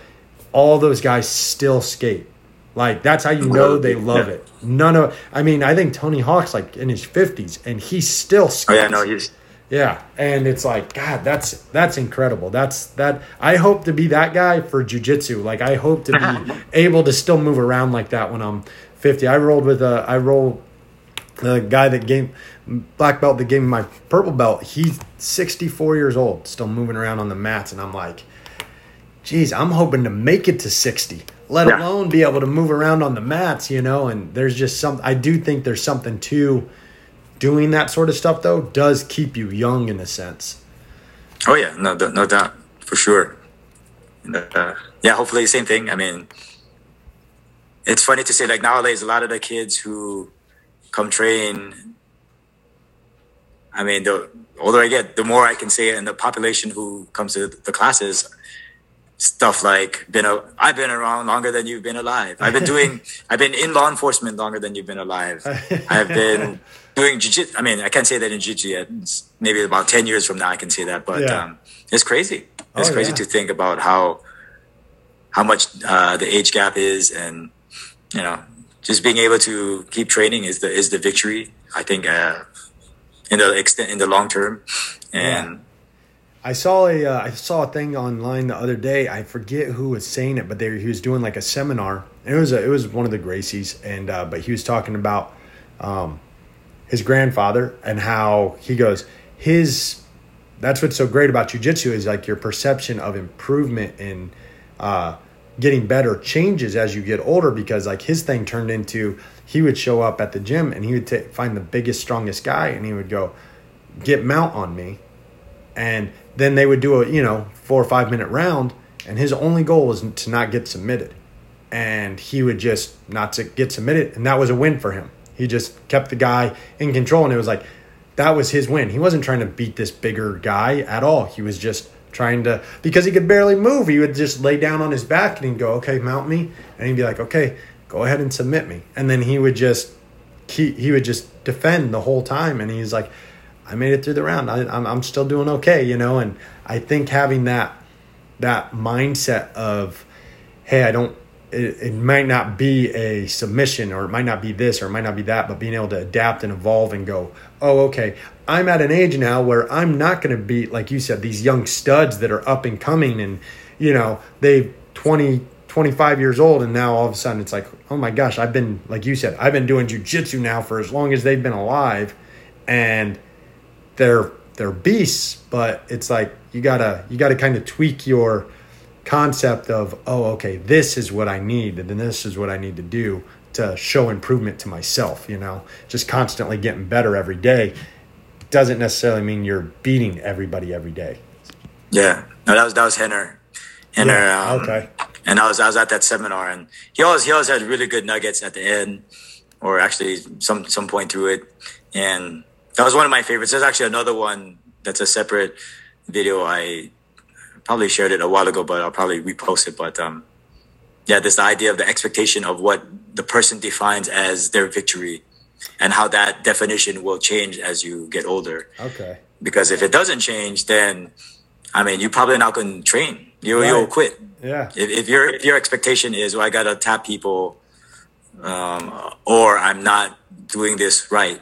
A: all those guys still skate. Like that's how you know they love it. None of I mean, I think Tony Hawk's like in his 50s and he still skates.
B: Oh yeah, no, he's
A: yeah, and it's like God, that's that's incredible. That's that. I hope to be that guy for jujitsu. Like I hope to be able to still move around like that when I'm 50. I rolled with a I roll the guy that gave black belt that gave me my purple belt. He's 64 years old, still moving around on the mats, and I'm like, geez, I'm hoping to make it to 60 let alone be able to move around on the mats, you know. And there's just some, I do think there's something to doing that sort of stuff though does keep you young in a sense.
B: Oh yeah, no, no doubt for sure. Uh, yeah, hopefully the same thing. I mean, it's funny to say like nowadays a lot of the kids who come train. I mean, the older I get, the more I can say, and the population who comes to the classes stuff like been a I've been around longer than you've been alive. I've been doing I've been in law enforcement longer than you've been alive. I've been doing jiu-jitsu. I mean, I can't say that in jiu-jitsu yet. It's maybe about 10 years from now I can say that, but yeah. um, it's crazy. It's oh, crazy yeah. to think about how how much uh, the age gap is and you know, just being able to keep training is the is the victory. I think uh, in the extent in the long term and yeah
A: I saw a uh, I saw a thing online the other day. I forget who was saying it, but they, he was doing like a seminar. And it was a, it was one of the Gracies, and uh, but he was talking about um, his grandfather and how he goes his. That's what's so great about jujitsu is like your perception of improvement and uh, getting better changes as you get older because like his thing turned into he would show up at the gym and he would t- find the biggest strongest guy and he would go get mount on me And then they would do a, you know, four or five minute round. And his only goal was to not get submitted. And he would just not to get submitted. And that was a win for him. He just kept the guy in control. And it was like, that was his win. He wasn't trying to beat this bigger guy at all. He was just trying to, because he could barely move, he would just lay down on his back and he'd go, okay, mount me. And he'd be like, okay, go ahead and submit me. And then he would just, he, he would just defend the whole time. And he's like, I made it through the round. I, I'm, I'm still doing okay, you know? And I think having that, that mindset of, hey, I don't, it, it might not be a submission or it might not be this or it might not be that, but being able to adapt and evolve and go, oh, okay, I'm at an age now where I'm not going to be, like you said, these young studs that are up and coming and, you know, they 20, 25 years old and now all of a sudden it's like, oh my gosh, I've been, like you said, I've been doing jujitsu now for as long as they've been alive and they're, they're beasts, but it's like, you gotta, you gotta kind of tweak your, concept of oh okay this is what i need and then this is what i need to do to show improvement to myself you know? Just constantly getting better every day doesn't necessarily mean you're beating everybody every day.
B: Yeah. No that was that was henner. Henner yeah, um, okay. and i was i was at that seminar and he always he always had really good nuggets at the end or actually some some point through it and that was one of my favorites there's actually another one that's a separate video i probably shared it a while ago, but I'll probably repost it. But um, yeah, this idea of the expectation of what the person defines as their victory and how that definition will change as you get older.
A: Okay.
B: Because if it doesn't change, then I mean, you're probably not going to train. You, right. You'll quit.
A: Yeah.
B: If, if your if your expectation is, well, I got to tap people, um, or I'm not doing this right,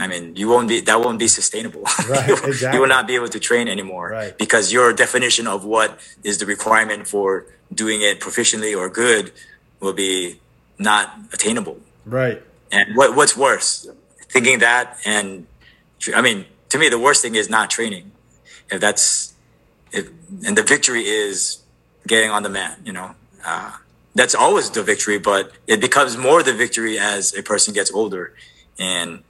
B: I mean, you won't be that won't be sustainable. Right, you, exactly. you will not be able to train anymore
A: right.
B: because your definition of what is the requirement for doing it proficiently or good will be not attainable.
A: Right.
B: And what what's worse, thinking that and I mean, to me, the worst thing is not training. If that's if and the victory is getting on the mat, you know. Uh, that's always the victory, but it becomes more the victory as a person gets older and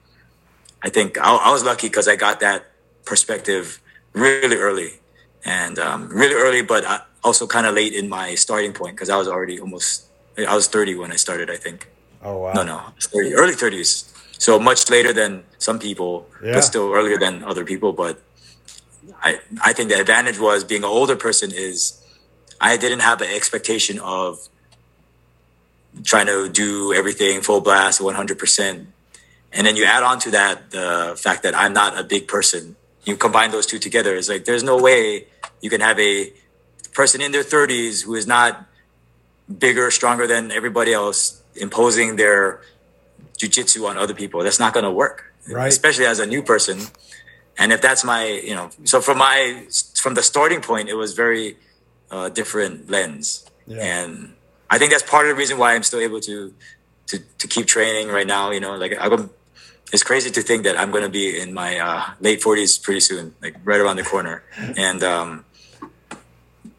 B: I think I, I was lucky because I got that perspective really early and um, really early, but also kind of late in my starting point because I was already almost, I was 30 when I started, I think.
A: Oh, wow.
B: No, no, 30, early 30s. So much later than some people, yeah. but still earlier than other people. But I, I think the advantage was being an older person is I didn't have an expectation of trying to do everything full blast 100% and then you add on to that the fact that I'm not a big person. You combine those two together. It's like there's no way you can have a person in their 30s who is not bigger, stronger than everybody else, imposing their jujitsu on other people. That's not going to work,
A: right?
B: Especially as a new person. And if that's my, you know, so from my from the starting point, it was very uh, different lens, yeah. and I think that's part of the reason why I'm still able to to to keep training right now. You know, like I'm it's crazy to think that I'm going to be in my uh, late 40s pretty soon, like right around the corner. And um,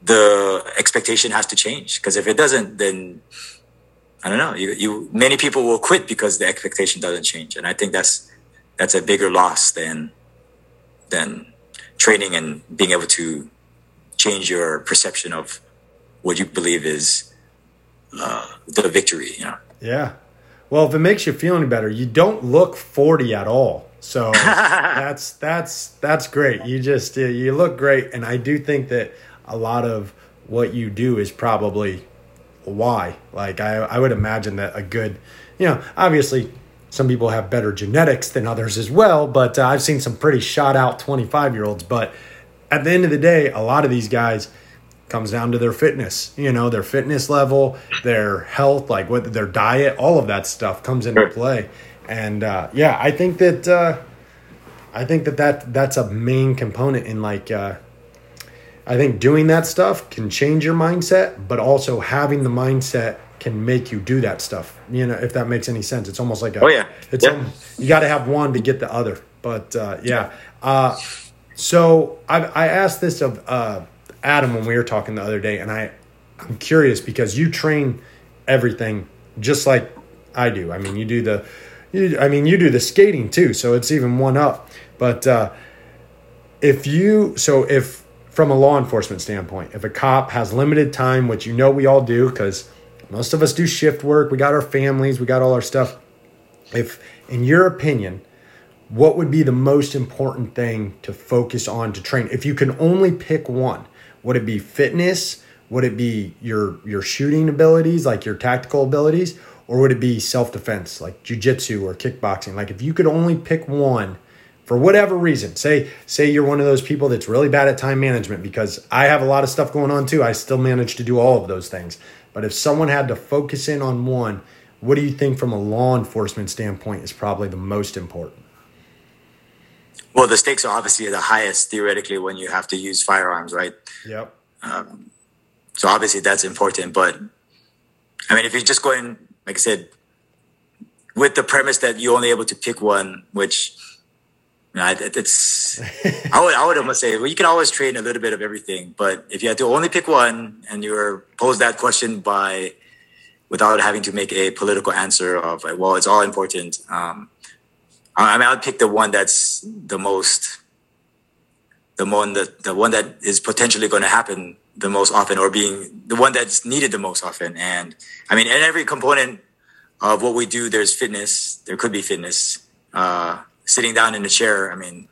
B: the expectation has to change because if it doesn't, then I don't know. You, you many people will quit because the expectation doesn't change, and I think that's that's a bigger loss than than training and being able to change your perception of what you believe is uh, the victory. You know.
A: Yeah, well, if it makes you feel any better, you don't look 40 at all. So that's that's that's great. You just you look great and I do think that a lot of what you do is probably why. Like I I would imagine that a good, you know, obviously some people have better genetics than others as well, but uh, I've seen some pretty shot out 25 year olds. But at the end of the day, a lot of these guys, comes down to their fitness you know their fitness level their health like what their diet all of that stuff comes into play. And uh, yeah i think that uh, i think that, that that's a main component in like uh, i think doing that stuff can change your mindset but also having the mindset can make you do that stuff you know if that makes any sense. It's almost like a,
B: oh yeah.
A: it's
B: yeah.
A: you got to have one to get the other but uh, yeah. Uh, so I, I asked this of uh, Adam when we were talking the other day, and I, I'm curious because you train everything just like I do. I mean, you do the, you, I mean, you do the skating too, so it's even one up. But uh, if you so if from a law enforcement standpoint, if a cop has limited time, which you know we all do because most of us do shift work, we got our families, we got all our stuff. If, in your opinion, what would be the most important thing to focus on to train? If you can only pick one, would it be fitness? Would it be your your shooting abilities, like your tactical abilities, or would it be self defense, like jujitsu or kickboxing? Like if you could only pick one for whatever reason, say say you're one of those people that's really bad at time management because I have a lot of stuff going on too. I still manage to do all of those things. But if someone had to focus in on one, what do you think from a law enforcement standpoint is probably the most important?
B: Well, the stakes are obviously the highest theoretically when you have to use firearms, right?
A: Yep. Um,
B: so obviously that's important, but I mean, if you're just going, like I said, with the premise that you're only able to pick one, which you know, it's I would I would almost say well, you can always train a little bit of everything, but if you had to only pick one and you were posed that question by without having to make a political answer of like, well, it's all important. Um, I mean, I'd pick the one that's the most, the one that the one that is potentially going to happen the most often, or being the one that's needed the most often. And I mean, in every component of what we do, there's fitness. There could be fitness. Uh, sitting down in a chair. I mean,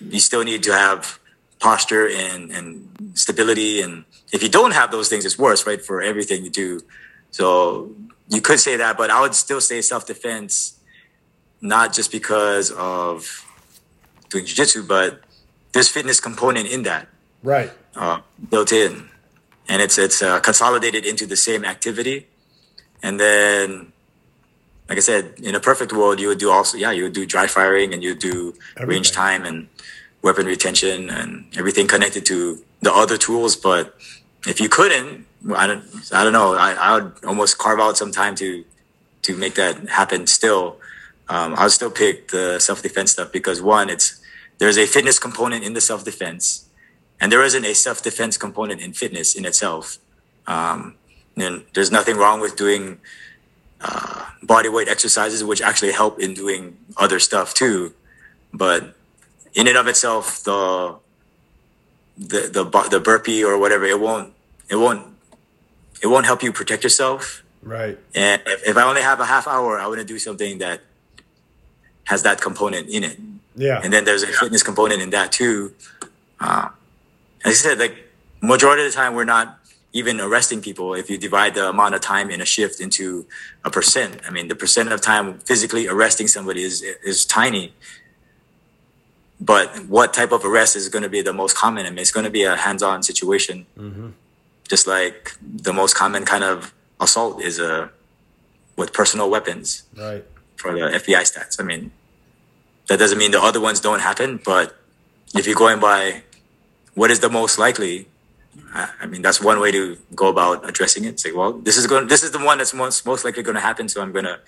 B: you still need to have posture and and stability. And if you don't have those things, it's worse, right? For everything you do. So you could say that, but I would still say self defense not just because of doing jiu-jitsu but there's fitness component in that.
A: Right.
B: Uh, built in. And it's it's uh, consolidated into the same activity. And then like i said in a perfect world you would do also yeah you would do dry firing and you do everything. range time and weapon retention and everything connected to the other tools. But if you couldn't i don't i don't know. I, I would almost carve out some time to to make that happen still um, I'll still pick the self defense stuff because one, it's there's a fitness component in the self defense, and there isn't a self defense component in fitness in itself. Um, and there's nothing wrong with doing uh, body weight exercises, which actually help in doing other stuff too. But in and of itself, the the the the burpee or whatever, it won't it won't it won't help you protect yourself.
A: Right.
B: And if, if I only have a half hour, I want to do something that has that component in it.
A: Yeah.
B: And then there's a fitness component in that too. Uh, as I said, like majority of the time, we're not even arresting people. If you divide the amount of time in a shift into a percent, I mean, the percent of time physically arresting somebody is is tiny. But what type of arrest is going to be the most common? I mean, it's going to be a hands-on situation, mm-hmm. just like the most common kind of assault is a with personal weapons.
A: Right
B: for the FBI stats. I mean, that doesn't mean the other ones don't happen, but if you're going by what is the most likely, I mean, that's one way to go about addressing it. Say, well, this is going, this is the one that's most most likely going to happen, so I'm going to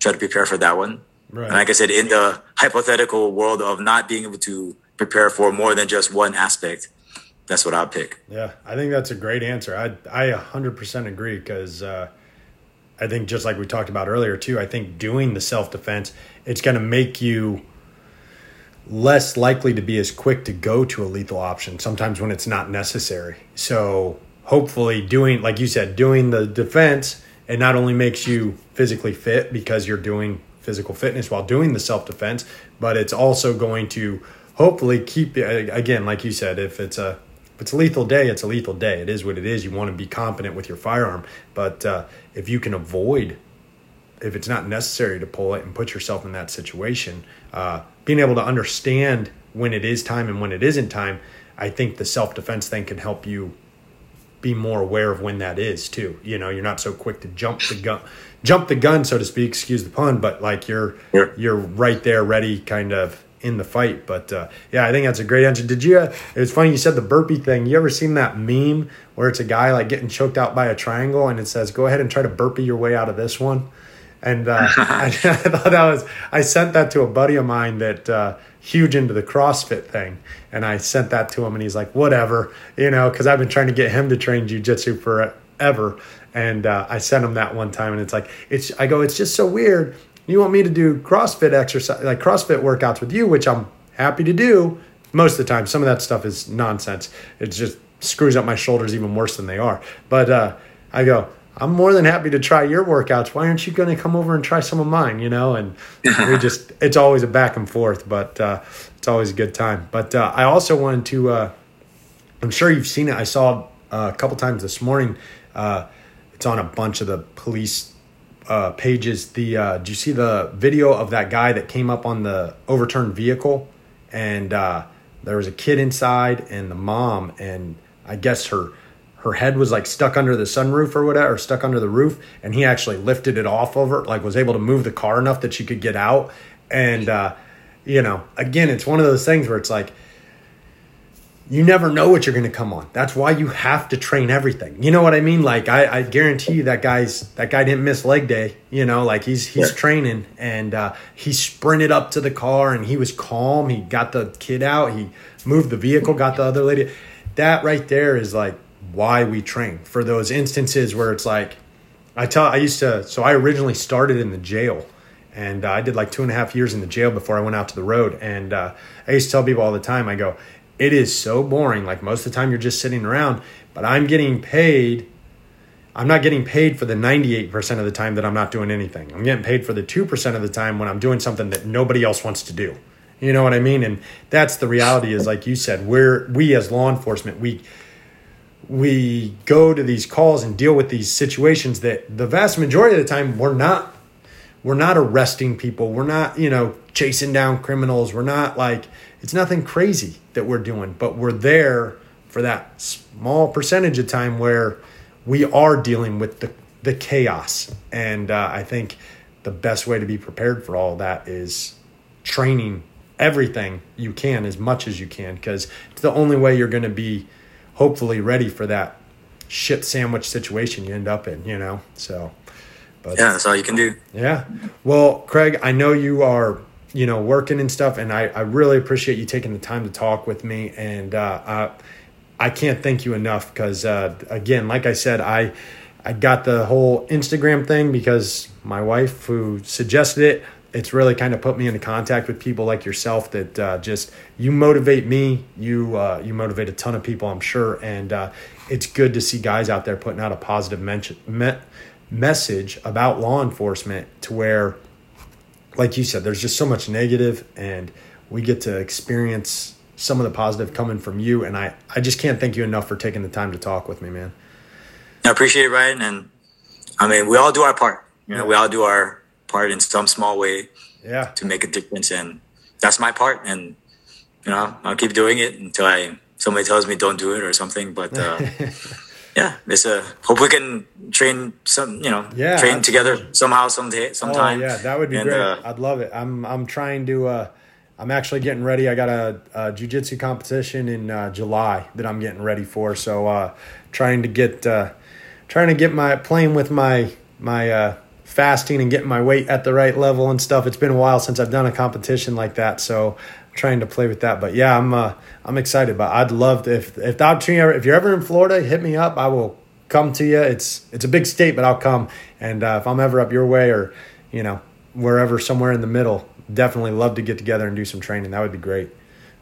B: try to prepare for that one. Right. And like I said, in the hypothetical world of not being able to prepare for more than just one aspect, that's what I'll pick.
A: Yeah, I think that's a great answer. I I 100% agree because. Uh, I think just like we talked about earlier too, I think doing the self defense, it's going to make you less likely to be as quick to go to a lethal option sometimes when it's not necessary. So hopefully doing like you said, doing the defense it not only makes you physically fit because you're doing physical fitness while doing the self defense, but it's also going to hopefully keep again like you said if it's a if it's a lethal day, it's a lethal day. It is what it is. You want to be competent with your firearm, but uh, if you can avoid, if it's not necessary to pull it and put yourself in that situation, uh, being able to understand when it is time and when it isn't time, I think the self defense thing can help you be more aware of when that is too. You know, you're not so quick to jump the gun, jump the gun, so to speak. Excuse the pun, but like you're you're right there, ready, kind of in the fight. But uh, yeah, I think that's a great answer. Did you? Uh, it was funny you said the burpee thing. You ever seen that meme where it's a guy like getting choked out by a triangle and it says, "Go ahead and try to burpee your way out of this one." And uh, I, I, thought that was. I sent that to a buddy of mine that uh, huge into the CrossFit thing, and I sent that to him, and he's like, "Whatever," you know, because I've been trying to get him to train jujitsu forever. And uh, I sent him that one time, and it's like it's. I go, it's just so weird you want me to do CrossFit exercise, like CrossFit workouts with you, which I'm happy to do. most of the time, some of that stuff is nonsense. It just screws up my shoulders even worse than they are. But uh, I go, I'm more than happy to try your workouts. Why aren't you going to come over and try some of mine? You know, and we just, it's always a back and forth, but uh, it's always a good time. But uh, I also wanted to, uh, I'm sure you've seen it. I saw uh, a couple times this morning. Uh, it's on a bunch of the police uh, pages. The uh, do you see the video of that guy that came up on the overturned vehicle, and uh, there was a kid inside and the mom, and I guess her her head was like stuck under the sunroof or whatever, or stuck under the roof, and he actually lifted it off of her, like was able to move the car enough that she could get out, and uh, you know, again, it's one of those things where it's like you never know what you're going to come on. That's why you have to train everything. You know what I mean? Like I, I guarantee you that guy's that guy didn't miss leg day. You know, like he's he's yeah. training and uh, he sprinted up to the car and he was calm. He got the kid out. He moved the vehicle. Got the other lady. That right there is like why we train for those instances where it's like I tell I used to. So I originally started in the jail. And uh, I did like two and a half years in the jail before I went out to the road. And uh, I used to tell people all the time, I go, it is so boring. Like most of the time, you're just sitting around, but I'm getting paid. I'm not getting paid for the 98% of the time that I'm not doing anything. I'm getting paid for the 2% of the time when I'm doing something that nobody else wants to do. You know what I mean? And that's the reality is like you said, we're we as law enforcement, we we go to these calls and deal with these situations that the vast majority of the time we're not we're not arresting people. We're not, you know, chasing down criminals. We're not like it's nothing crazy that we're doing, but we're there for that small percentage of time where we are dealing with the, the chaos. And uh, I think the best way to be prepared for all that is training everything you can as much as you can because it's the only way you're going to be hopefully ready for that shit sandwich situation you end up in, you know? So,
B: but yeah, that's all you can do.
A: Yeah. Well, Craig, I know you are you know, working and stuff. And I, I really appreciate you taking the time to talk with me. And uh, I, I can't thank you enough because, uh, again, like I said, I, I got the whole Instagram thing because my wife, who suggested it, it's really kind of put me into contact with people like yourself that uh, just you motivate me. You uh, you motivate a ton of people, I'm sure, and uh, it's good to see guys out there putting out a positive men- me- message about law enforcement to where like you said, there's just so much negative, and we get to experience some of the positive coming from you. And I, I just can't thank you enough for taking the time to talk with me, man.
B: I appreciate it, Ryan. And I mean, we all do our part. You know, we all do our part in some small way.
A: Yeah.
B: To make a difference, and that's my part. And you know, I'll keep doing it until I somebody tells me don't do it or something. But uh, yeah, it's a hope we can train some, you know, yeah, train absolutely. together somehow, someday, sometime.
A: Oh, yeah, that would be and, great. Uh, I'd love it. I'm I'm trying to. Uh, I'm actually getting ready. I got a, a jujitsu competition in uh, July that I'm getting ready for. So uh, trying to get uh, trying to get my playing with my my uh, fasting and getting my weight at the right level and stuff. It's been a while since I've done a competition like that. So I'm trying to play with that. But yeah, I'm uh, I'm excited. But I'd love to if if the opportunity ever, if you're ever in Florida, hit me up. I will come to you. It's it's a big state, but I'll come. And uh, if I'm ever up your way or you know wherever somewhere in the middle, definitely love to get together and do some training. That would be great.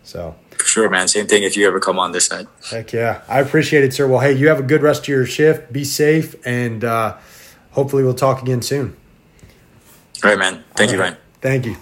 A: So
B: for sure, man. Same thing if you ever come on this side.
A: Heck yeah, I appreciate it, sir. Well, hey, you have a good rest of your shift. Be safe, and uh, hopefully we'll talk again soon.
B: All right, man. Thank All you, right. Ryan.
A: Thank you.